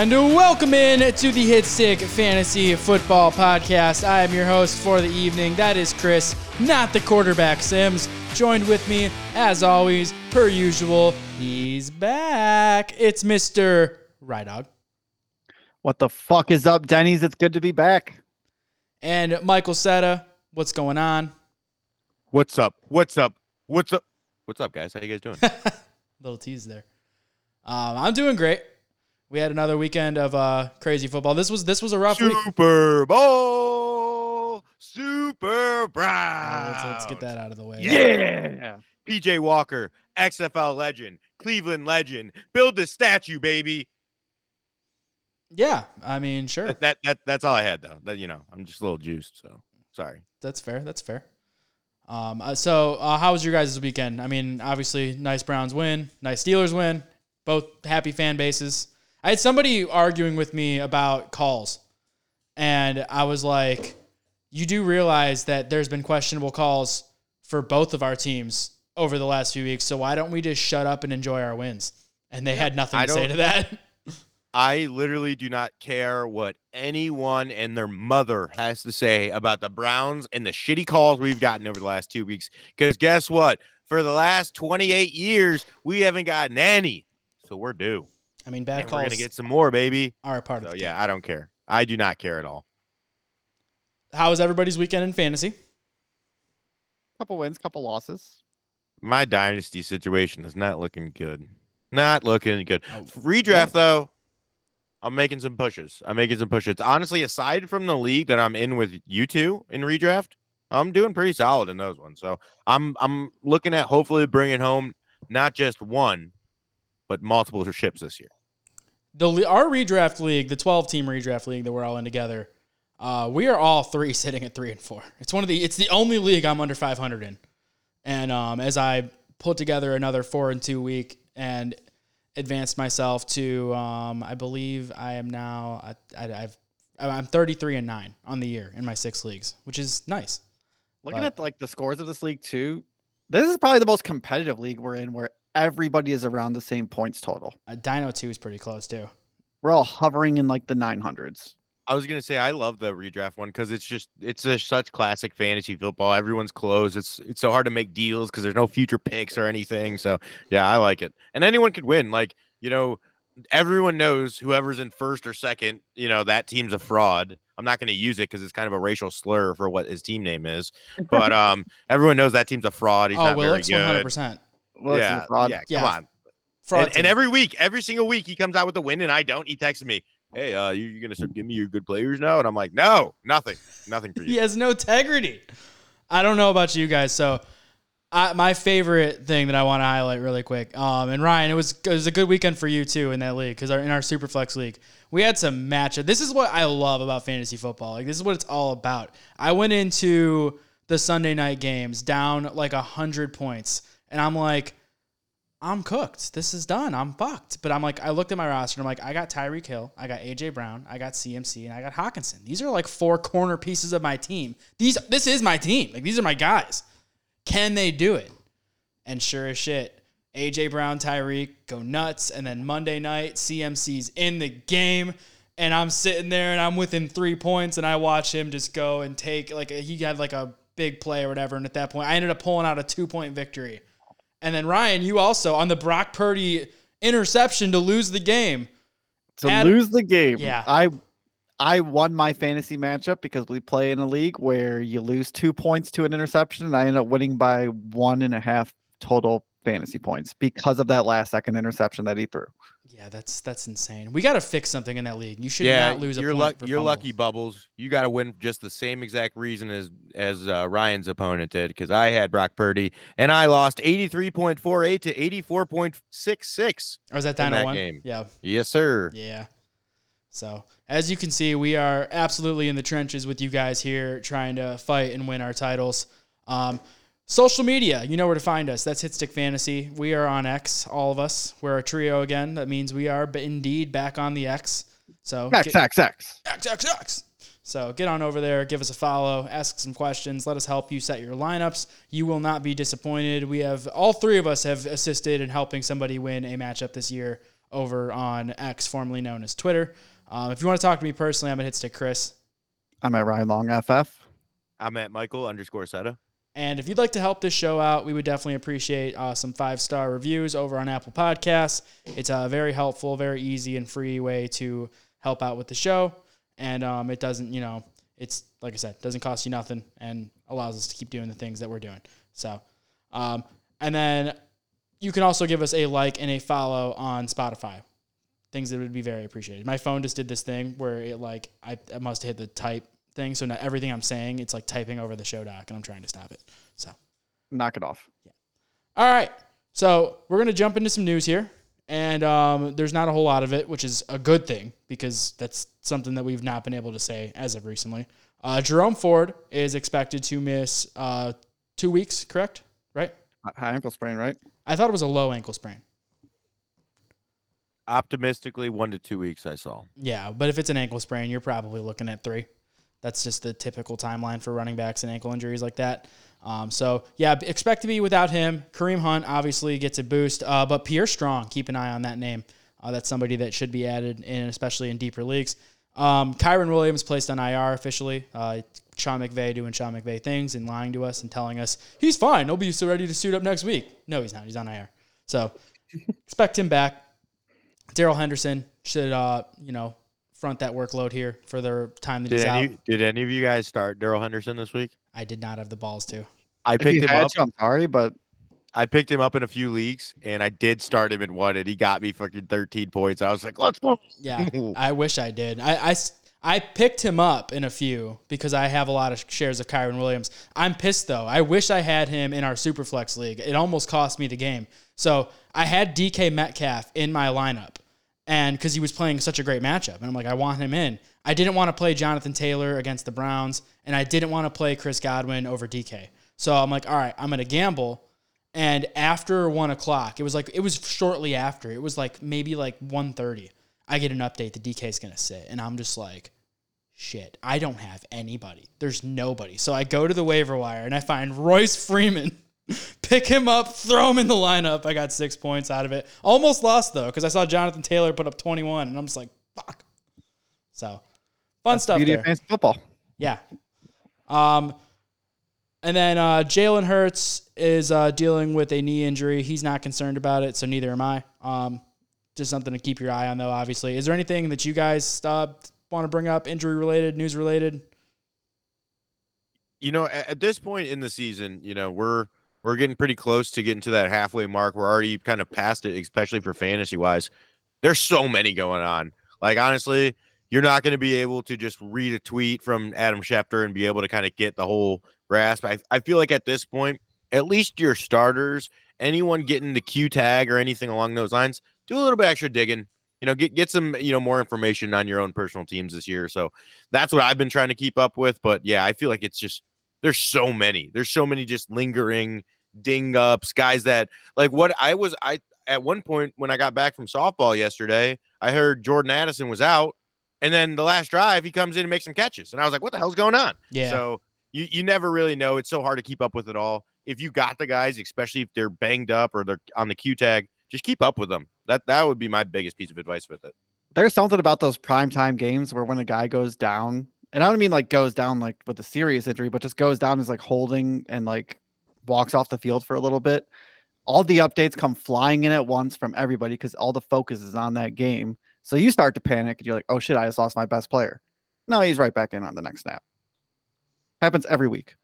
And welcome in to the Hit Stick Fantasy Football Podcast. I am your host for the evening. That is Chris, not the quarterback Sims. Joined with me, as always, per usual, he's back. It's Mr. Rydog. What the fuck is up, Denny's? It's good to be back. And Michael Setta, what's going on? What's up? What's up? What's up? What's up, guys? How you guys doing? Little tease there. Um, I'm doing great. We had another weekend of uh, crazy football. This was this was a rough week. Super Bowl, Super Brown. Uh, let's, let's get that out of the way. Yeah. PJ Walker, XFL legend, Cleveland legend. Build the statue, baby. Yeah, I mean, sure. That, that that that's all I had though. That you know, I'm just a little juiced, so sorry. That's fair. That's fair. Um, uh, so uh, how was your guys' weekend? I mean, obviously, nice Browns win, nice Steelers win, both happy fan bases. I had somebody arguing with me about calls, and I was like, "You do realize that there's been questionable calls for both of our teams over the last few weeks. So why don't we just shut up and enjoy our wins?" And they had nothing I to say to that. I literally do not care what anyone and their mother has to say about the Browns and the shitty calls we've gotten over the last two weeks. Because guess what? For the last 28 years, we haven't gotten any. So we're due. I mean, bad And we're going to get some more, baby. are a part of So, the game. yeah, I don't care. I do not care at all. How was everybody's weekend in fantasy? Couple wins, couple losses. My dynasty situation is not looking good. Not looking good. Oh, Redraft, though, I'm making some pushes. I'm making some pushes. Honestly, aside from the league that I'm in with you two in redraft, I'm doing pretty solid in those ones. So I'm I'm looking at hopefully bringing home not just one, but multiple ships this year. the our redraft league, the 12 team redraft league that we're all in together, uh, we are all three sitting at three and four. It's one of the it's the only league I'm under 500 in, and um, as I put together another four and two week and advanced myself to um, I believe I am now I, I, I've I'm 33 and nine on the year in my six leagues, which is nice. Looking But- at like the scores of this league too, this is probably the most competitive league we're in, where everybody is around the same points total. Uh, Dino 2 is pretty close too. We're all hovering in like the 900s. I was gonna say I love the redraft one because it's just it's a, such classic fantasy football. Everyone's closed. It's it's so hard to make deals because there's no future picks or anything. So yeah, I like it. And anyone could win. Like you know, everyone knows whoever's in first or second. You know that team's a fraud. I'm not gonna use it because it's kind of a racial slur for what his team name is. But um, everyone knows that team's a fraud. He's oh, not well, very good. 100%. Wilson's yeah, fraud. Yeah, yeah, come on. Fraud and, and, every week, every single week, he comes out with a win, and I don't. He texts me, "Hey, uh, you, are gonna start giving me your good players now?" And I'm like, "No, nothing, nothing for you." he has no integrity. I don't know about you guys, so. I, my favorite thing that I want to highlight really quick, um, and Ryan, it was it was a good weekend for you too in that league because our in our Superflex league we had some matchup. This is what I love about fantasy football. Like this is what it's all about. I went into the Sunday night games down like a hundred points, and I'm like. I'm cooked. This is done. I'm fucked. But I'm like, I looked at my roster and I'm like, I got Tyreek Hill, I got AJ Brown, I got CMC, and I got Hockenson. These are like four corner pieces of my team. These this is my team. Like these are my guys. Can they do it? And sure as shit, AJ Brown, Tyreek go nuts. And then Monday night, CMC's in the game. And I'm sitting there and I'm within three points and I watch him just go and take like he had like a big play or whatever. And at that point, I ended up pulling out a two point victory. And then Ryan, you also on the Brock Purdy interception to lose the game. To lose the game, Yeah. I I won my fantasy matchup because we play in a league where you lose two points to an interception, and I ended up winning by one and a half total fantasy points because of that last second interception that he threw. Yeah, that's that's insane. We got to fix something in that league. You should yeah, not lose a you're point. luck- for you're fumble. lucky, Bubbles. You got to win just the same exact reason as as uh, Ryan's opponent did because I had Brock Purdy and I lost 83.48 to 84.66. Or was that in Dino that one? game. Yeah, Yes, sir. yeah. So as you can see, we are absolutely in the trenches with you guys here, trying to fight and win our titles. Um, social media, you know where to find us. That's Hitstick Fantasy. We are on X, all of us. We're a trio again. That means we are b- indeed back on the X. So X get- X X. X, X, X. So get on over there, give us a follow, ask some questions, let us help you set your lineups. You will not be disappointed. We have all three of us have assisted in helping somebody win a matchup this year over on X, formerly known as Twitter. Um, if you want to talk to me personally, I'm at Hitstick Chris. I'm at Ryan Long FF. I'm at Michael underscore Seta. And if you'd like to help this show out, we would definitely appreciate uh, some five star reviews over on Apple Podcasts. It's a very helpful, very easy, and free way to help out with the show. And um, it doesn't, you know, it's like I said, doesn't cost you nothing and allows us to keep doing the things that we're doing. So, um, and then you can also give us a like and a follow on Spotify. Things that would be very appreciated. My phone just did this thing where it like I, I must have hit the type thing, so now everything I'm saying it's like typing over the show doc, and I'm trying to stop it. So, Knock it off. Yeah. all right, so we're gonna jump into some news here, and um, there's not a whole lot of it, which is a good thing because that's something that we've not been able to say as of recently. Uh, Jerome Ford is expected to miss uh, two weeks, correct? Right? High ankle sprain, right? I thought it was a low ankle sprain. Optimistically, one to two weeks. I saw. Yeah, but if it's an ankle sprain, you're probably looking at three. That's just the typical timeline for running backs and ankle injuries like that. Um, so yeah, expect to be without him. Kareem Hunt obviously gets a boost, uh, but Pierre Strong, keep an eye on that name. Uh, that's somebody that should be added in, especially in deeper leagues. Um, Kyren Williams placed on IR officially. Uh, Sean McVay doing Sean McVay things and lying to us and telling us he's fine. He'll be so ready to suit up next week. No, he's not. He's on IR. So expect him back. Darrell Henderson should, uh, you know, front that workload here for the time that Did he's out. any, did any of you guys start Darrell Henderson this week? I did not have the balls to. I If picked him up. to, I'm sorry, but I picked him up in a few leagues, and I did start him in one, and he got me fucking 13 points. I was like, let's go. Yeah, I wish I did. I, I I picked him up in a few because I have a lot of shares of Kyren Williams. I'm pissed though. I wish I had him in our Superflex league. It almost cost me the game. So I had DK Metcalf in my lineup, and because he was playing such a great matchup, and I'm like, I want him in. I didn't want to play Jonathan Taylor against the Browns, and I didn't want to play Chris Godwin over DK. So I'm like, all right, I'm gonna gamble. And after one o'clock, it was like it was shortly after. It was like maybe like 1.30. I get an update that DK's gonna sit, and I'm just like, shit, I don't have anybody. There's nobody. So I go to the waiver wire and I find Royce Freeman. Pick him up, throw him in the lineup. I got six points out of it. Almost lost though, because I saw Jonathan Taylor put up 21, and I'm just like, fuck. So fun that's the stuff beauty there. of fantasy football. Yeah. Um, and then uh, Jalen Hurts is uh, dealing with a knee injury. He's not concerned about it, so neither am I. Um, just something to keep your eye on, though. Obviously, is there anything that you guys uh, want to bring up, injury related, news related? you know, at, at this point in the season, you know, we're we're getting pretty close to getting to that halfway mark. We're already kind of past it, especially for fantasy wise. There's so many going on. Like honestly, you're not going to be able to just read a tweet from Adam Schefter and be able to kind of get the whole grasp. I, I feel like at this point, at least your starters, anyone getting the Q tag or anything along those lines, do a little bit extra digging. You know, get get some you know more information on your own personal teams this year. So that's what I've been trying to keep up with. But yeah, I feel like it's just there's so many. There's so many just lingering ding ups, guys that like what I was I at one point when I got back from softball yesterday, I heard Jordan Addison was out, and then the last drive he comes in and makes some catches, and I was like, what the hell's going on? Yeah. So you you never really know. It's so hard to keep up with it all. If you got the guys, especially if they're banged up or they're on the Q tag, just keep up with them. That that would be my biggest piece of advice with it. There's something about those primetime games where when a guy goes down, and I don't mean like goes down like with a serious injury, but just goes down is like holding and like walks off the field for a little bit. All the updates come flying in at once from everybody because all the focus is on that game. So you start to panic and you're like, oh shit, I just lost my best player. No, he's right back in on the next snap. Happens every week.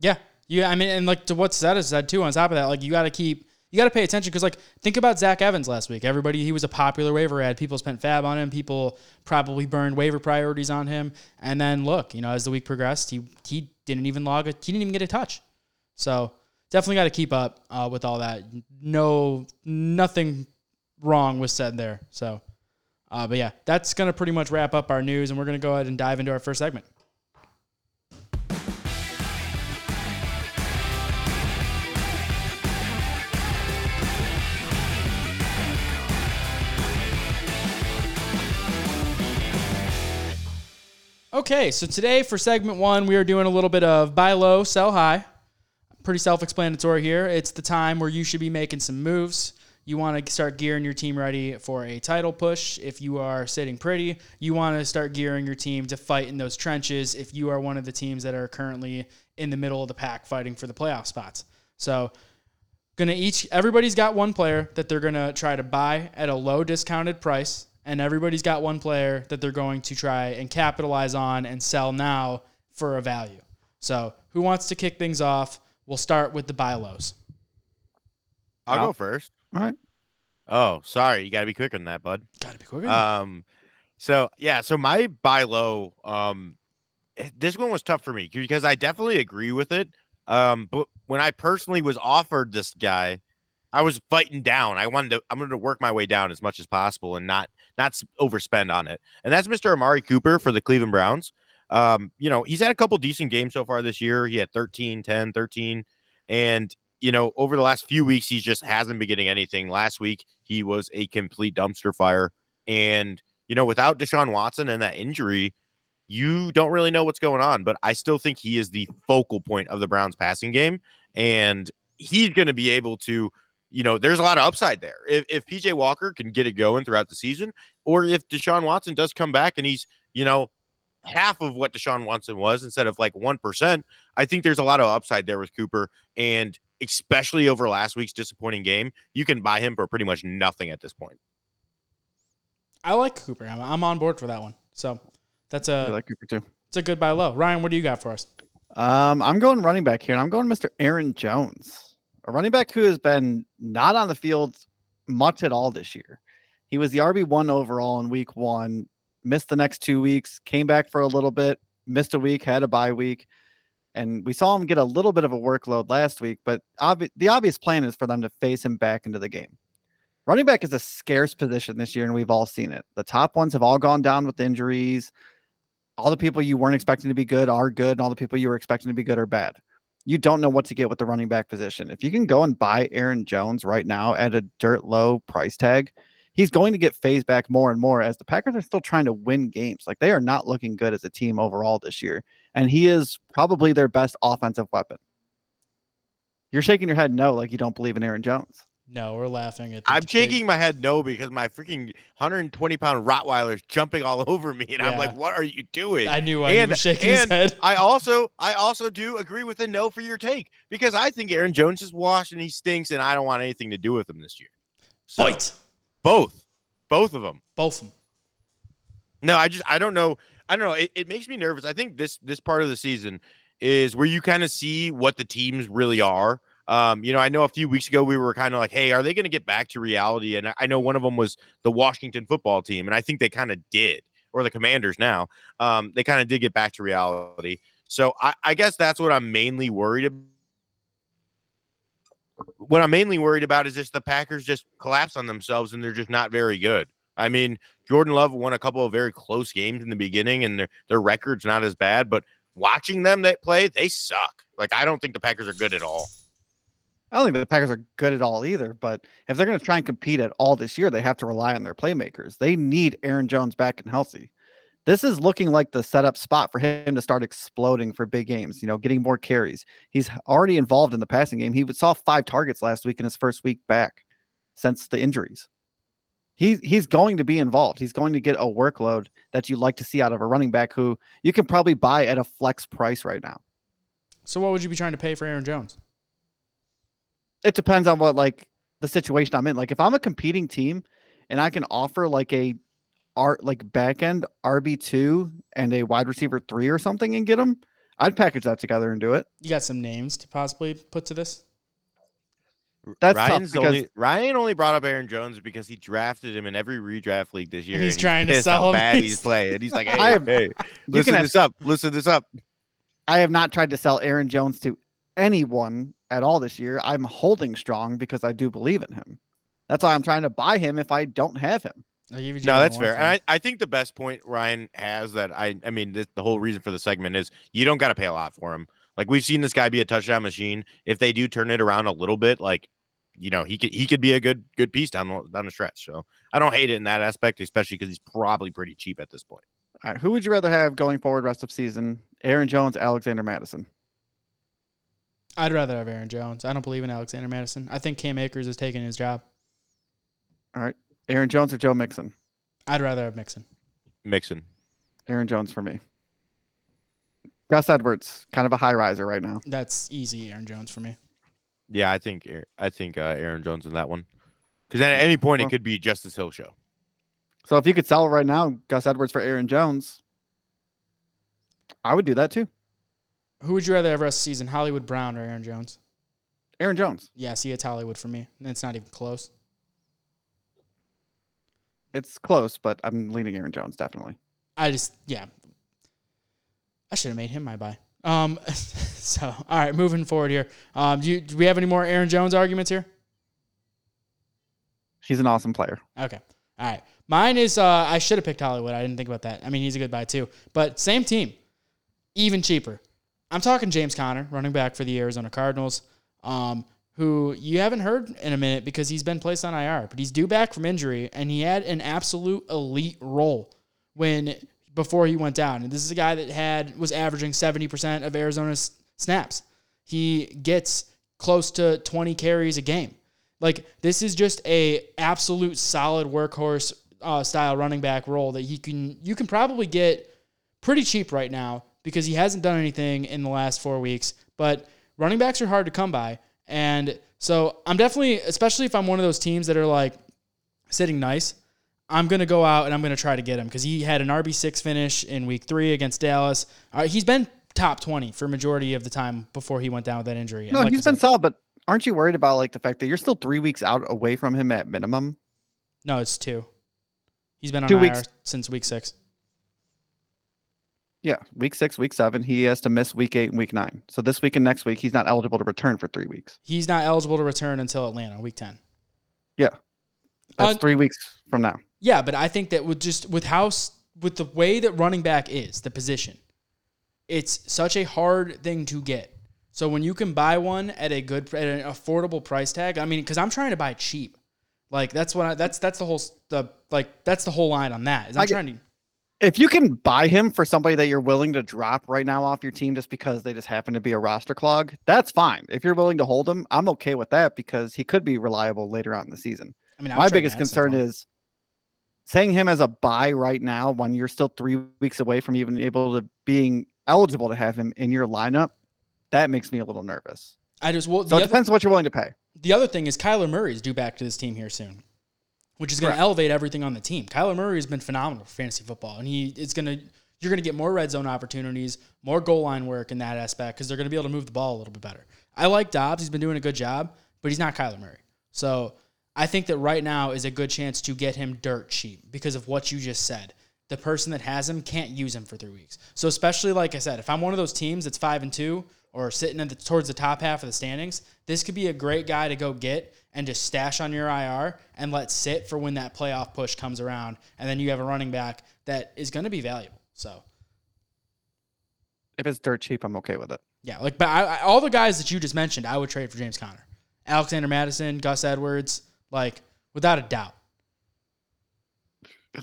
Yeah. Yeah. I mean, and like to what Zeta said too, on top of that, like you got to keep, you got to pay attention because, like, think about Zach Evans last week. Everybody, he was a popular waiver ad. People spent fab on him. People probably burned waiver priorities on him. And then look, you know, as the week progressed, he he didn't even log a, he didn't even get a touch. So definitely got to keep up uh, with all that. No, nothing wrong was said there. So, uh, but yeah, that's gonna pretty much wrap up our news, and we're gonna go ahead and dive into our first segment. Okay, so today for segment one, we are doing a little bit of buy low, sell high. Pretty self explanatory here. It's the time where you should be making some moves, you want to start gearing your team ready for a title push. If you are sitting pretty, you want to start gearing your team to fight in those trenches. If you are one of the teams that are currently in the middle of the pack fighting for the playoff spots. So, gonna each everybody's got one player that they're gonna try to buy at a low discounted price, and everybody's got one player that they're going to try and capitalize on and sell now for a value. So, who wants to kick things off? We'll start with the buy lows. I'll I'll- go first. All right. Oh, sorry. You got to be quicker than that, bud. Gotta be quicker. Um, so yeah, so my buy low, um, eh, this one was tough for me because I definitely agree with it. Um, but when I personally was offered this guy, I was fighting down. I wanted to, I'm going to work my way down as much as possible and not not overspend on it. And that's Mr. Amari Cooper for the Cleveland Browns. Um, you know, he's had a couple decent games so far this year. He had 13, 10, 13. And, you know, over the last few weeks, he just hasn't been getting anything. Last week, he was a complete dumpster fire. And, you know, without Deshaun Watson and that injury, you don't really know what's going on. But I still think he is the focal point of the Browns passing game. And he's going to be able to, you know, there's a lot of upside there. If, if PJ Walker can get it going throughout the season, or if Deshaun Watson does come back and he's, you know, half of what Deshaun Watson was instead of like 1%, I think there's a lot of upside there with Cooper. And especially over last week's disappointing game, you can buy him for pretty much nothing at this point. I like Cooper. I'm, I'm on board for that one. So that's I a like Cooper too. it's a good buy low. Ryan, what do you got for us? Um, I'm going running back here, and I'm going Mr. Aaron Jones, a running back who has been not on the field much at all this year. He was the RB one overall in week one, missed the next two weeks, came back for a little bit, missed a week, had a bye week, and we saw him get a little bit of a workload last week. But obvi- the obvious plan is for them to face him back into the game. Running back is a scarce position this year, and we've all seen it. The top ones have all gone down with injuries all the people you weren't expecting to be good are good, and all the people you were expecting to be good are bad. You don't know what to get with the running back position. If you can go and buy Aaron Jones right now at a dirt low price tag, he's going to get phased back more and more as the Packers are still trying to win games. Like they are not looking good as a team overall this year. And he is probably their best offensive weapon. You're shaking your head no, like you don't believe in Aaron Jones. No, we're laughing at. The I'm big- shaking my head no because my freaking 120 pound Rottweiler is jumping all over me, and I'm like, "What are you doing?" I knew I and- he was shaking his head. I also, I also do agree with the no for your take because I think Aaron Jones is washed and he stinks, and I don't want anything to do with him this year. So, Fight both, both of them. both of them. No, I just I don't know. I don't know. It, it makes me nervous. I think this this part of the season is where you kind of see what the teams really are. Um, you know, I know a few weeks ago we were kind of like, hey, are they going to get back to reality? And I- I know one of them was the Washington football team, and I think they kind of did, or the Commanders now. Um, they kind of did get back to reality. So I, I guess that's what I'm mainly worried about. What I'm mainly worried about is just the Packers just collapse on themselves and they're just not very good. I mean, Jordan Love won a couple of very close games in the beginning, and their their record's not as bad. But watching them that play, they suck. Like I don't think the Packers are good at all. I don't think the Packers are good at all either, but if they're going to try and compete at all this year, they have to rely on their playmakers. They need Aaron Jones back and healthy. This is looking like the setup spot for him to start exploding for big games, you know, getting more carries. He's already involved in the passing game. He saw five targets last week in his first week back since the injuries. He, he's going to be involved. He's going to get a workload that you like to see out of a running back who you can probably buy at a flex price right now. So what would you be trying to pay for Aaron Jones? it depends on what like the situation I'm in. Like if I'm a competing team and I can offer like a art like back end RB two and a wide receiver three or something and get them, I'd package that together and do it. You got some names to possibly put to this? That's tough Ryan's because- only Ryan only brought up Aaron Jones because he drafted him in every redraft league this year. he's and trying to sell how him. bad He's- he's playing. He's like, hey, I have- hey, You listen can have, this up. Listen this up. I have not tried to sell Aaron Jones to anyone at all this year. I'm holding strong because I do believe in him. That's why I'm trying to buy him if I don't have him. I'll you No, that's fair. And I, I think the best point Ryan has that I I mean the, the whole reason for the segment is you don't got to pay a lot for him. Like we've seen this guy be a touchdown machine. If they do turn it around a little bit, like you know he could he could be a good good piece down the, down the stretch. So I don't hate it in that aspect, especially because he's probably pretty cheap at this point. All right, who would you rather have going forward rest of season? Aaron Jones, Alexander Mattison. I'd rather have Aaron Jones. I don't believe in Alexander Mattison. I think Cam Akers is taking his job. Aaron Jones or Joe Mixon? I'd rather have Mixon. Mixon. Aaron Jones for me. Gus Edwards, kind of a high riser right now. That's easy, Aaron Jones for me. Yeah, I think I think uh, Aaron Jones in that one. Because at any point it could be Justice Hill show. So if you could sell it right now, Gus Edwards for Aaron Jones, I would do that too. Who would you rather have rest of the season, Hollywood Brown or Aaron Jones? Aaron Jones. Yeah, see, it's Hollywood for me. And It's not even close. It's close, but I'm leaning Aaron Jones definitely. I just, yeah. I should have made him my buy. Um, so, all right, moving forward here. Um, do, you, do we have any more Aaron Jones arguments here? He's an awesome player. Okay. All right. Mine is uh I should have picked Hollywood. I didn't think about that. I mean, he's a good buy too. But same team. Even cheaper. I'm talking James Conner, running back for the Arizona Cardinals, um, who you haven't heard in a minute because he's been placed on IR, but he's due back from injury and he had an absolute elite role when before he went down. And this is a guy that had was averaging 70% of Arizona's snaps. He gets close to 20 carries a game. Like this is just a absolute solid workhorse uh, style running back role that he can you can probably get pretty cheap right now because he hasn't done anything in the last four weeks. But running backs are hard to come by, and so I'm definitely, especially if I'm one of those teams that are like sitting nice. I'm gonna go out and I'm gonna try to get him because he had an RB six finish in week three against Dallas. Uh, he's been top twenty for majority of the time before he went down with that injury. No, like he's been solid, but aren't you worried about like the fact that you're still three weeks out away from him at minimum? No, it's two. He's been on Two IR weeks. since week six. Yeah, week six, week seven, he has to miss week eight and week nine. So this week and next week, he's not eligible to return for three weeks. He's not eligible to return until Atlanta, week ten. Yeah, That's Uh, three weeks from now. Yeah, but I think that with just with how with the way that running back is the position, it's such a hard thing to get. So when you can buy one at a good at an affordable price tag, I mean, because I'm trying to buy cheap, like that's what I, that's that's the whole the like that's the whole line on that. Is I'm I get- trying to If you can buy him for somebody that you're willing to drop right now off your team just because they just happen to be a roster clog, that's fine. If you're willing to hold him, I'm okay with that because he could be reliable later on in the season. I mean, I My biggest concern is saying him as a buy right now when you're still three weeks away from even able to being eligible to have him in your lineup. That makes me a little nervous. I just well So it other, depends on what you're willing to pay. the other thing is Kyler Murray is due back to this team here soon, which is going to elevate everything on the team. Kyler Murray has been phenomenal for fantasy football, and he is going to you're going to get more red zone opportunities, more goal line work in that aspect because they're going to be able to move the ball a little bit better. I like Dobbs; he's been doing a good job, but he's not Kyler Murray. So I think that right now is a good chance to get him dirt cheap because of what you just said. The person that has him can't use him for three weeks. So especially like I said, if I'm one of those teams that's five and two or sitting at the, towards the top half of the standings, this could be a great guy to go get and just stash on your IR and let sit for when that playoff push comes around, and then you have a running back that is going to be valuable. So If it's dirt cheap, I'm okay with it. yeah, like but I, I, all the guys that you just mentioned, I would trade for James Conner, Alexander Mattison, Gus Edwards, like without a doubt.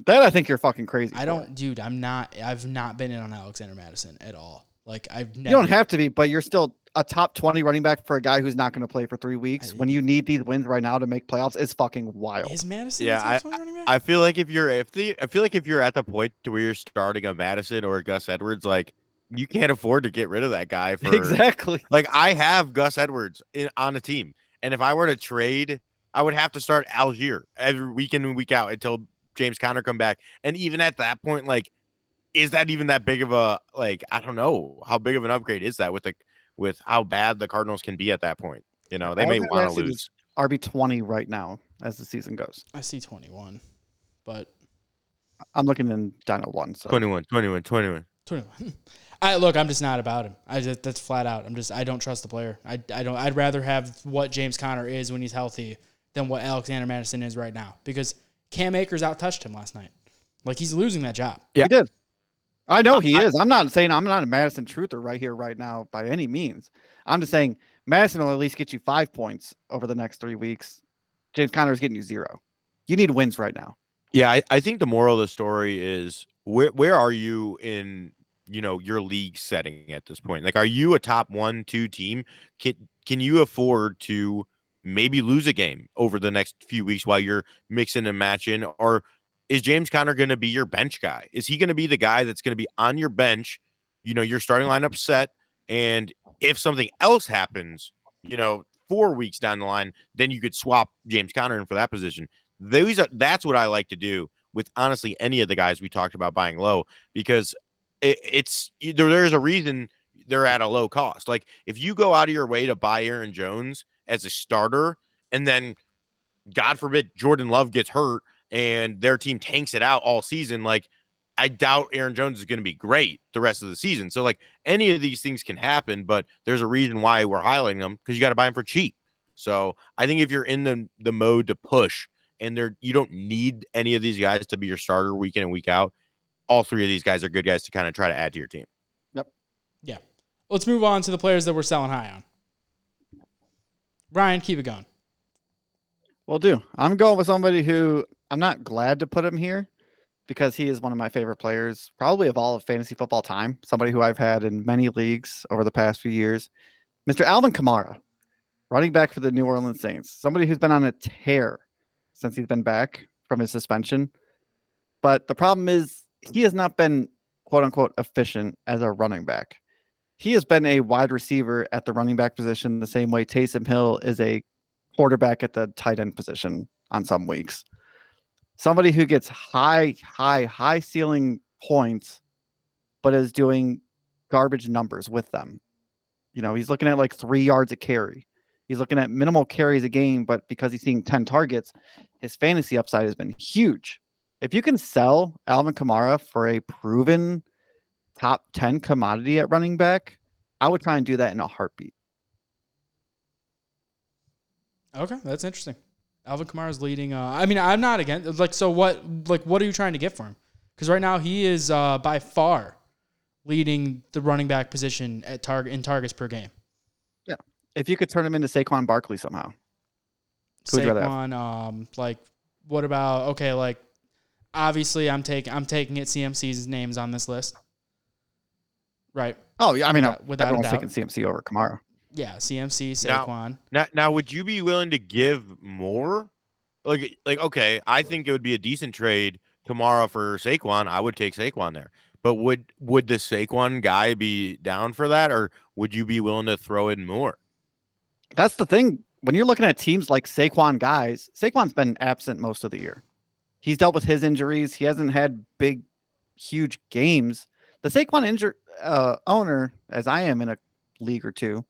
That I think you're fucking crazy. I don't, dude. I'm not. I've not been in on Alexander Madison at all. Like I've never. You don't have to be, but you're still a top 20 running back for a guy who's not going to play for three weeks I- when you need these wins right now to make playoffs is fucking wild. Is Mattison? Yeah, the top 20 running back? I feel like if you're if the I feel like if you're at the point to where you're starting a Mattison or a Gus Edwards, like you can't afford to get rid of that guy for exactly. like I have Gus Edwards in, on a team, and if I were to trade, I would have to start Allgeier every week in and week out until James Conner come back. And even at that point, like, is that even that big of a like? I don't know how big of an upgrade is that with the with how bad the Cardinals can be at that point. You know, they may want to lose. RB 20 right now as the season goes. I see 21, but I'm looking in Dino 1. So 21, 21, 21. 21. I look. I'm just not about him. I just that's flat out. I'm just. I don't trust the player. I, I don't. I'd rather have what James Conner is when he's healthy than what Alexander Mattison is right now because Cam Akers out touched him last night. Like he's losing that job. Yeah. he did. I know he is. I'm not saying I'm not a Mattison truther right here, right now, by any means. I'm just saying Mattison will at least get you five points over the next three weeks. James Conner is getting you zero. You need wins right now. Yeah, I, I think the moral of the story is where where are you in you know your league setting at this point? Like, are you a top one two team? Can can you afford to maybe lose a game over the next few weeks while you're mixing and matching? Or is James Conner going to be your bench guy? Is he going to be the guy that's going to be on your bench? You know, your starting lineup set. And if something else happens, you know, four weeks down the line, then you could swap James Conner in for that position. Those are, that's what I like to do with honestly any of the guys we talked about buying low because it, it's there, there's a reason they're at a low cost. Like if you go out of your way to buy Aaron Jones as a starter and then God forbid Jordan Love gets hurt and their team tanks it out all season, like I doubt Aaron Jones is going to be great the rest of the season. So like any of these things can happen, but there's a reason why we're highlighting them because you got to buy them for cheap. So I think if you're in the the mode to push and there you don't need any of these guys to be your starter week in and week out, all three of these guys are good guys to kind of try to add to your team. Yep. Yeah. Let's move on to the players that we're selling high on. Ryan, keep it going. Well, do. I'm going with somebody who I'm not glad to put him here because he is one of my favorite players, probably of all of fantasy football time. Somebody who I've had in many leagues over the past few years. Mr. Alvin Kamara, running back for the New Orleans Saints. Somebody who's been on a tear since he's been back from his suspension. But the problem is he has not been quote unquote efficient as a running back. He has been a wide receiver at the running back position the same way Taysom Hill is a quarterback at the tight end position on some weeks. Somebody who gets high, high, high ceiling points, but is doing garbage numbers with them. You know, he's looking at like three yards a carry. He's looking at minimal carries a game, but because he's seeing 10 targets, his fantasy upside has been huge. If you can sell Alvin Kamara for a proven top 10 commodity at running back, I would try and do that in a heartbeat. Okay, that's interesting. Alvin Kamara's leading. Uh, I mean, I'm not against. Like, so what? Like, what are you trying to get for him? Because right now he is uh, by far leading the running back position at target in targets per game. Yeah, if you could turn him into Saquon Barkley somehow. Who would you rather have? Saquon, um, like, what about okay? Like, obviously, I'm taking I'm taking it. CMC's names on this list, right? Oh, yeah. I mean, Without- without a everyone's taking CMC over Kamara. Yeah, CMC, Now- Saquon. Now, now, would you be willing to give more? Like, like, okay, I think it would be a decent trade tomorrow for Saquon. I would take Saquon there. But would would the Saquon guy be down for that, or would you be willing to throw in more? That's the thing. When you're looking at teams like Saquon guys, Saquon's been absent most of the year. He's dealt with his injuries. He hasn't had big, huge games. The Saquon injur uh, owner, as I am in a league or two,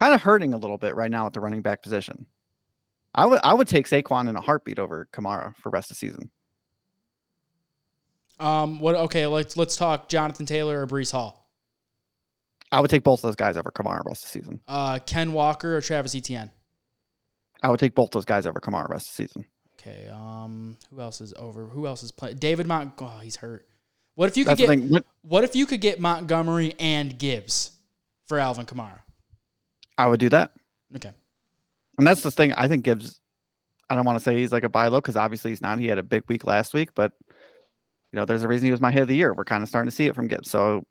kind of hurting a little bit right now at the running back position. I would I would take Saquon in a heartbeat over Kamara for rest of season. Um, what? Okay, let's let's talk Jonathan Taylor or Breece Hall. I would take both of those guys over Kamara rest of the season. Uh, Ken Walker or Travis Etienne. I would take both those guys over Kamara rest of the season. Okay. Um, who else is over? Who else is playing? David Mont. Oh, he's hurt. What if you could That's get? What if you could get Montgomery and Gibbs for Alvin Kamara? I would do that. Okay. And that's the thing. I think Gibbs. I don't want to say he's like a buy low because obviously he's not. He had a big week last week, but you know, there's a reason he was my hit of the year. We're kind of starting to see it from Gibbs. So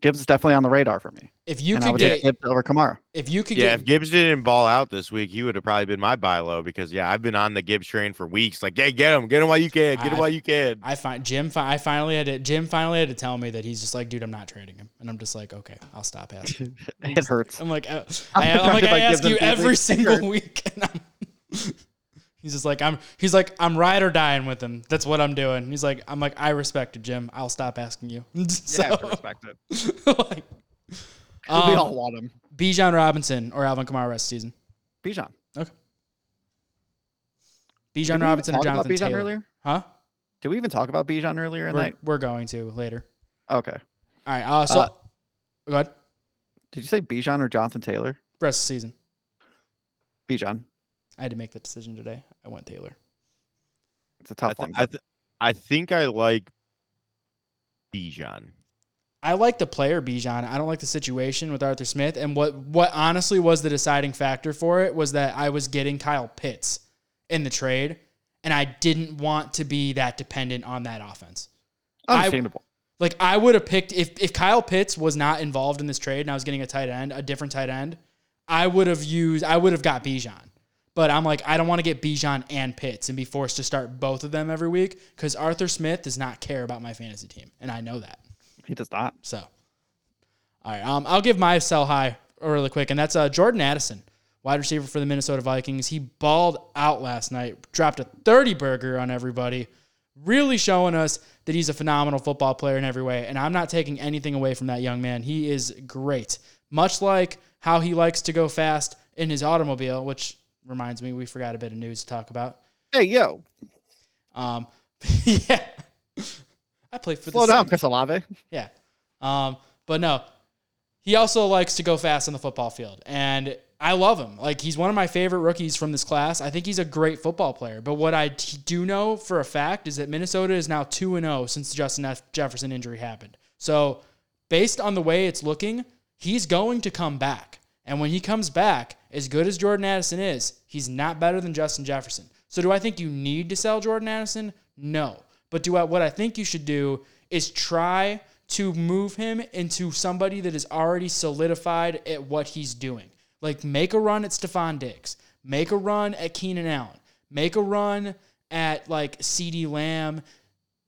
Gibbs is definitely on the radar for me. If you and I could would get, take Gibbs over Kamara. if you could Yeah, get, if Gibbs didn't ball out this week, he would have probably been my buy low because yeah, I've been on the Gibbs train for weeks. Like, hey, get him, get him while you can, get him while you can. I find Jim. Fi- I finally had to. Jim finally had to tell me that he's just like, dude, I'm not trading him, and I'm just like, okay, I'll stop asking. It hurts. I'm like, uh, I'm I, am like, I if I ask you every Beasley. single week, and I'm. He's just like I'm. He's like I'm ride or dying with him. That's what I'm doing. He's like I'm like I respect it, Jim. I'll stop asking you. so, respect it. like, we um, all want him. Bijan Robinson or Alvin Kamara rest of season. Bijan. Okay. Bijan we Robinson or even talk about Jonathan Bijan Taylor. earlier? Huh? Did we even talk about Bijan earlier in We're, that? we're going to later. Okay. All right. Uh, so Uh, go ahead. Did you say Bijan or Jonathan Taylor? Rest of season. Bijan. I had to make the decision today. I went Taylor. It's a tough th- one. I, th- I think I like Bijan. I like the player Bijan. I don't like the situation with Arthur Smith. And what what honestly was the deciding factor for it was that I was getting Kyle Pitts in the trade, and I didn't want to be that dependent on that offense. I- Understandable. Like I would have picked if if Kyle Pitts was not involved in this trade and I was getting a tight end, a different tight end, I would have used I would have got Bijan. But I'm like, I don't want to get Bijan and Pitts and be forced to start both of them every week because Arthur Smith does not care about my fantasy team, and I know that. He does not. So, all right, um, I'll give my sell high really quick, and that's uh, Jordan Addison, wide receiver for the Minnesota Vikings. He balled out last night, dropped a 30 burger on everybody, really showing us that he's a phenomenal football player in every way. And I'm not taking anything away from that young man. He is great, much like how he likes to go fast in his automobile, which reminds me, we forgot a bit of news to talk about. Hey, yo. Um, yeah. I play for Slow the down, Chris Olave. Yeah. Um, but no, he also likes to go fast on the football field. And I love him. Like, he's one of my favorite rookies from this class. I think he's a great football player. But what I do know for a fact is that Minnesota is now 2 0 since the Justin F- Jefferson injury happened. So, based on the way it's looking, he's going to come back. And when he comes back, as good as Jordan Addison is, he's not better than Justin Jefferson. So, do I think you need to sell Jordan Addison? No. But do I, what I think you should do is try to move him into somebody that is already solidified at what he's doing. Like make a run at Stefon Diggs, make a run at Keenan Allen, make a run at like CeeDee Lamb.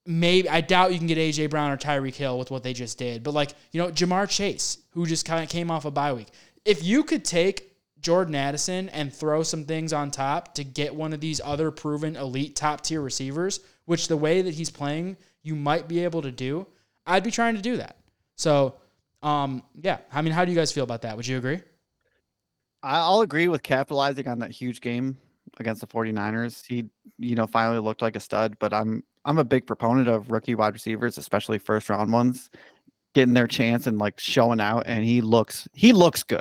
Maybe I doubt you can get AJ Brown or Tyreek Hill with what they just did, but like you know Ja'Marr Chase, who just kind of came off a bye week. If you could take Jordan Addison and throw some things on top to get one of these other proven elite top tier receivers, which the way that he's playing, you might be able to do. I'd be trying to do that. So, um, yeah. I mean, how do you guys feel about that? Would you agree? I'll agree with capitalizing on that huge game against the 49ers. He, you know, finally looked like a stud, but I'm I'm a big proponent of rookie wide receivers, especially first round ones, getting their chance and like showing out and he looks he looks good.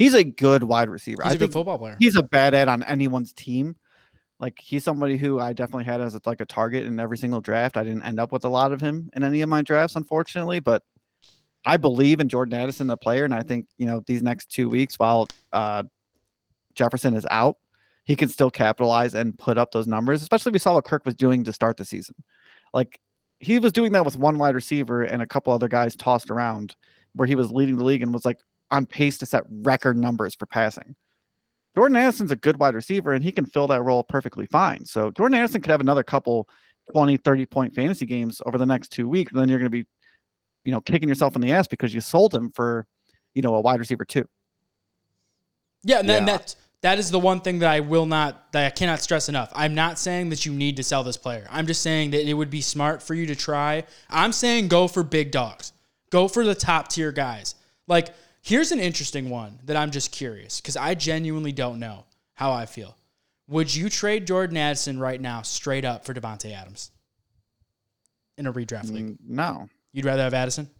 He's a good wide receiver. He's I a good football player. he's a bad ad on anyone's team. Like he's somebody who I definitely had as like a target in every single draft. I didn't end up with a lot of him in any of my drafts, unfortunately, but I believe in Jordan Addison, the player, and I think you know these next two weeks, while uh, Jefferson is out, he can still capitalize and put up those numbers. Especially we saw what Kirk was doing to start the season. Like he was doing that with one wide receiver and a couple other guys tossed around, where he was leading the league and was like on pace to set record numbers for passing. Jordan Addison's a good wide receiver and he can fill that role perfectly fine. So Jordan Addison could have another couple 20, 30 point fantasy games over the next two weeks. And then you're going to be, you know, kicking yourself in the ass because you sold him for, you know, a wide receiver too. Yeah, and then Yeah. that that is the one thing that I will not that I cannot stress enough. I'm not saying that you need to sell this player. I'm just saying that it would be smart for you to try. I'm saying go for big dogs. Go for the top tier guys. Like here's an interesting one that I'm just curious cuz I genuinely don't know how I feel. Would you trade Jordan Addison right now straight up for Davante Adams? In a redraft league. Mm, No, You'd rather have Addison?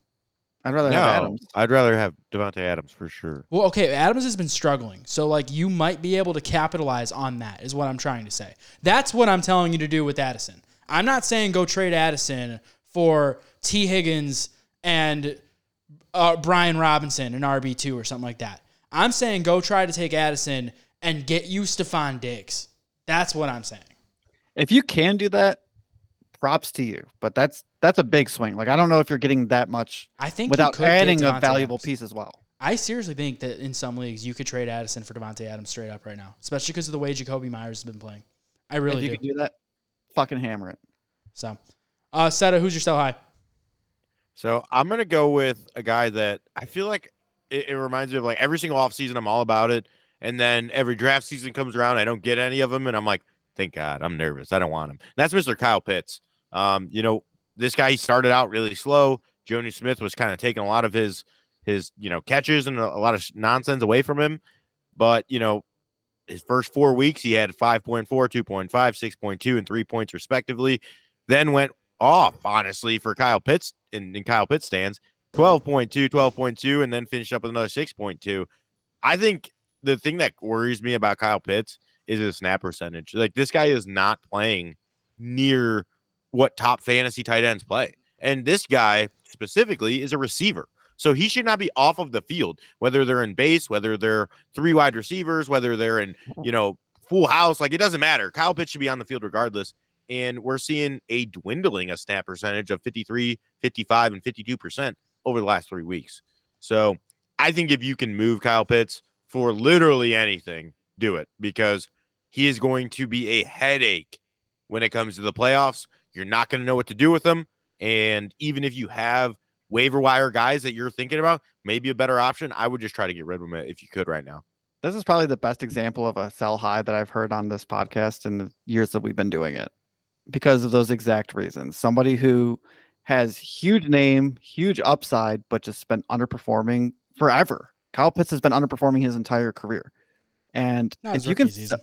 I'd rather No, have Adams. I'd rather have Davante Adams for sure. Well, okay, Adams has been struggling. So like you might be able to capitalize on that is what I'm trying to say. That's what I'm telling you to do with Addison. I'm not saying go trade Addison for Tee Higgins and uh, Brian Robinson an RB2 or something like that. I'm saying go try to take Addison and get you Stefon Diggs. That's what I'm saying. If you can do that, props to you. But that's that's a big swing. Like I don't know if you're getting that much I think without adding a valuable Adams. piece as well. I seriously think that in some leagues you could trade Addison for Davante Adams straight up right now, especially because of the way Jakobi Meyers has been playing. I really if you do. can do that, fucking hammer it. So, uh, Seta, who's your sell high? So I'm gonna go with a guy that I feel like it, it reminds me of like every single offseason I'm all about it. And then every draft season comes around, I don't get any of them, and I'm like, thank God, I'm nervous. I don't want him. And that's Mr. Kyle Pitts. Um, you know, this guy he started out really slow. Jonnu Smith was kind of taking a lot of his his you know catches and a, a lot of nonsense away from him. But you know, his first four weeks he had 5.4, 2.5, 6.2, and three points respectively. Then went off, honestly, for Kyle Pitts in, in Kyle Pitts stands 12.2, 12.2, and then finished up with another 6.2. I think the thing that worries me about Kyle Pitts is his snap percentage. Like this guy is not playing near what top fantasy tight ends play. And this guy specifically is a receiver. So he should not be off of the field, whether they're in base, whether they're three wide receivers, whether they're in, you know, full house. Like it doesn't matter. Kyle Pitts should be on the field regardless. And we're seeing a dwindling of snap percentage of 53, 55, and 52% over the last three weeks. So I think if you can move Kyle Pitts for literally anything, do it because he is going to be a headache when it comes to the playoffs. You're not going to know what to do with him. And even if you have waiver wire guys that you're thinking about, maybe a better option, I would just try to get rid of him if you could right now. This is probably the best example of a sell high that I've heard on this podcast in the years that we've been doing it because of those exact reasons. Somebody who has huge name, huge upside, but just been underperforming forever. Kyle Pitts has been underperforming his entire career. And Not if you can, season.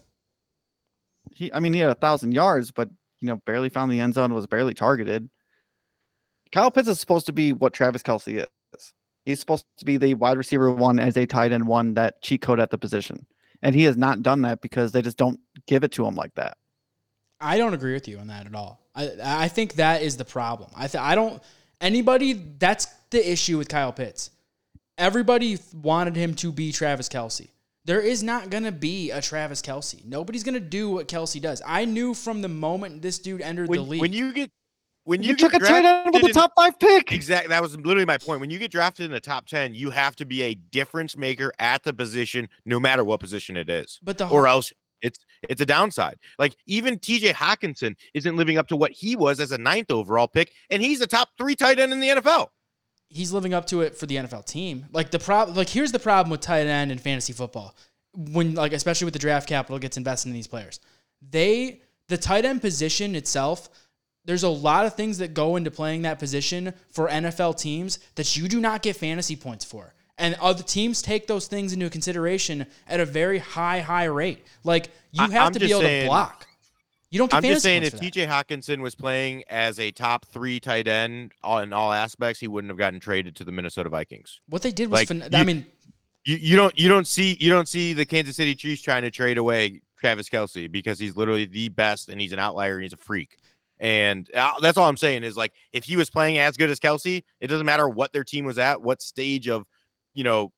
he, I mean, he had a thousand yards, but you know, barely found the end zone, was barely targeted. Kyle Pitts is supposed to be what Travis Kelce is. He's supposed to be the wide receiver one as a tight end one, that cheat code at the position. And he has not done that because they just don't give it to him like that. I don't agree with you on that at all. I I think that is the problem. I th- I don't anybody that's the issue with Kyle Pitts. Everybody wanted him to be Travis Kelce. There is not gonna be a Travis Kelce. Nobody's gonna do what Kelce does. I knew from the moment this dude entered When, the league. when you get when You, you, took a tight end with drafted the in- top five pick. Exactly. That was literally my point. When you get drafted in the top 10, you have to be a difference maker at the position, no matter what position it is, but the or else it's it's a downside. Like even TJ Hockenson isn't living up to what he was as a ninth overall pick, and he's a top three tight end in the NFL. he's living up to it for the NFL team. Like the problem, like here's the problem with tight end in fantasy football. When like especially with the draft capital gets invested in these players, they the tight end position itself. There's a lot of things that go into playing that position for NFL teams that you do not get fantasy points for. And other teams take those things into consideration at a very high, high rate. Like you I- have I'm to be able to block. You don't get I'm just saying, if. TJ Hockenson was playing as a top three tight end in all aspects, he wouldn't have gotten traded to the Minnesota Vikings. what they did was, like, phen- I mean, You you don't you don't see you don't see the Kansas City Chiefs trying to trade away Travis Kelce because he's literally the best and he's an outlier and he's a freak. And uh, that's all I'm saying is like if he was playing as good as Kelce, it doesn't matter what their team was at, what stage of you know,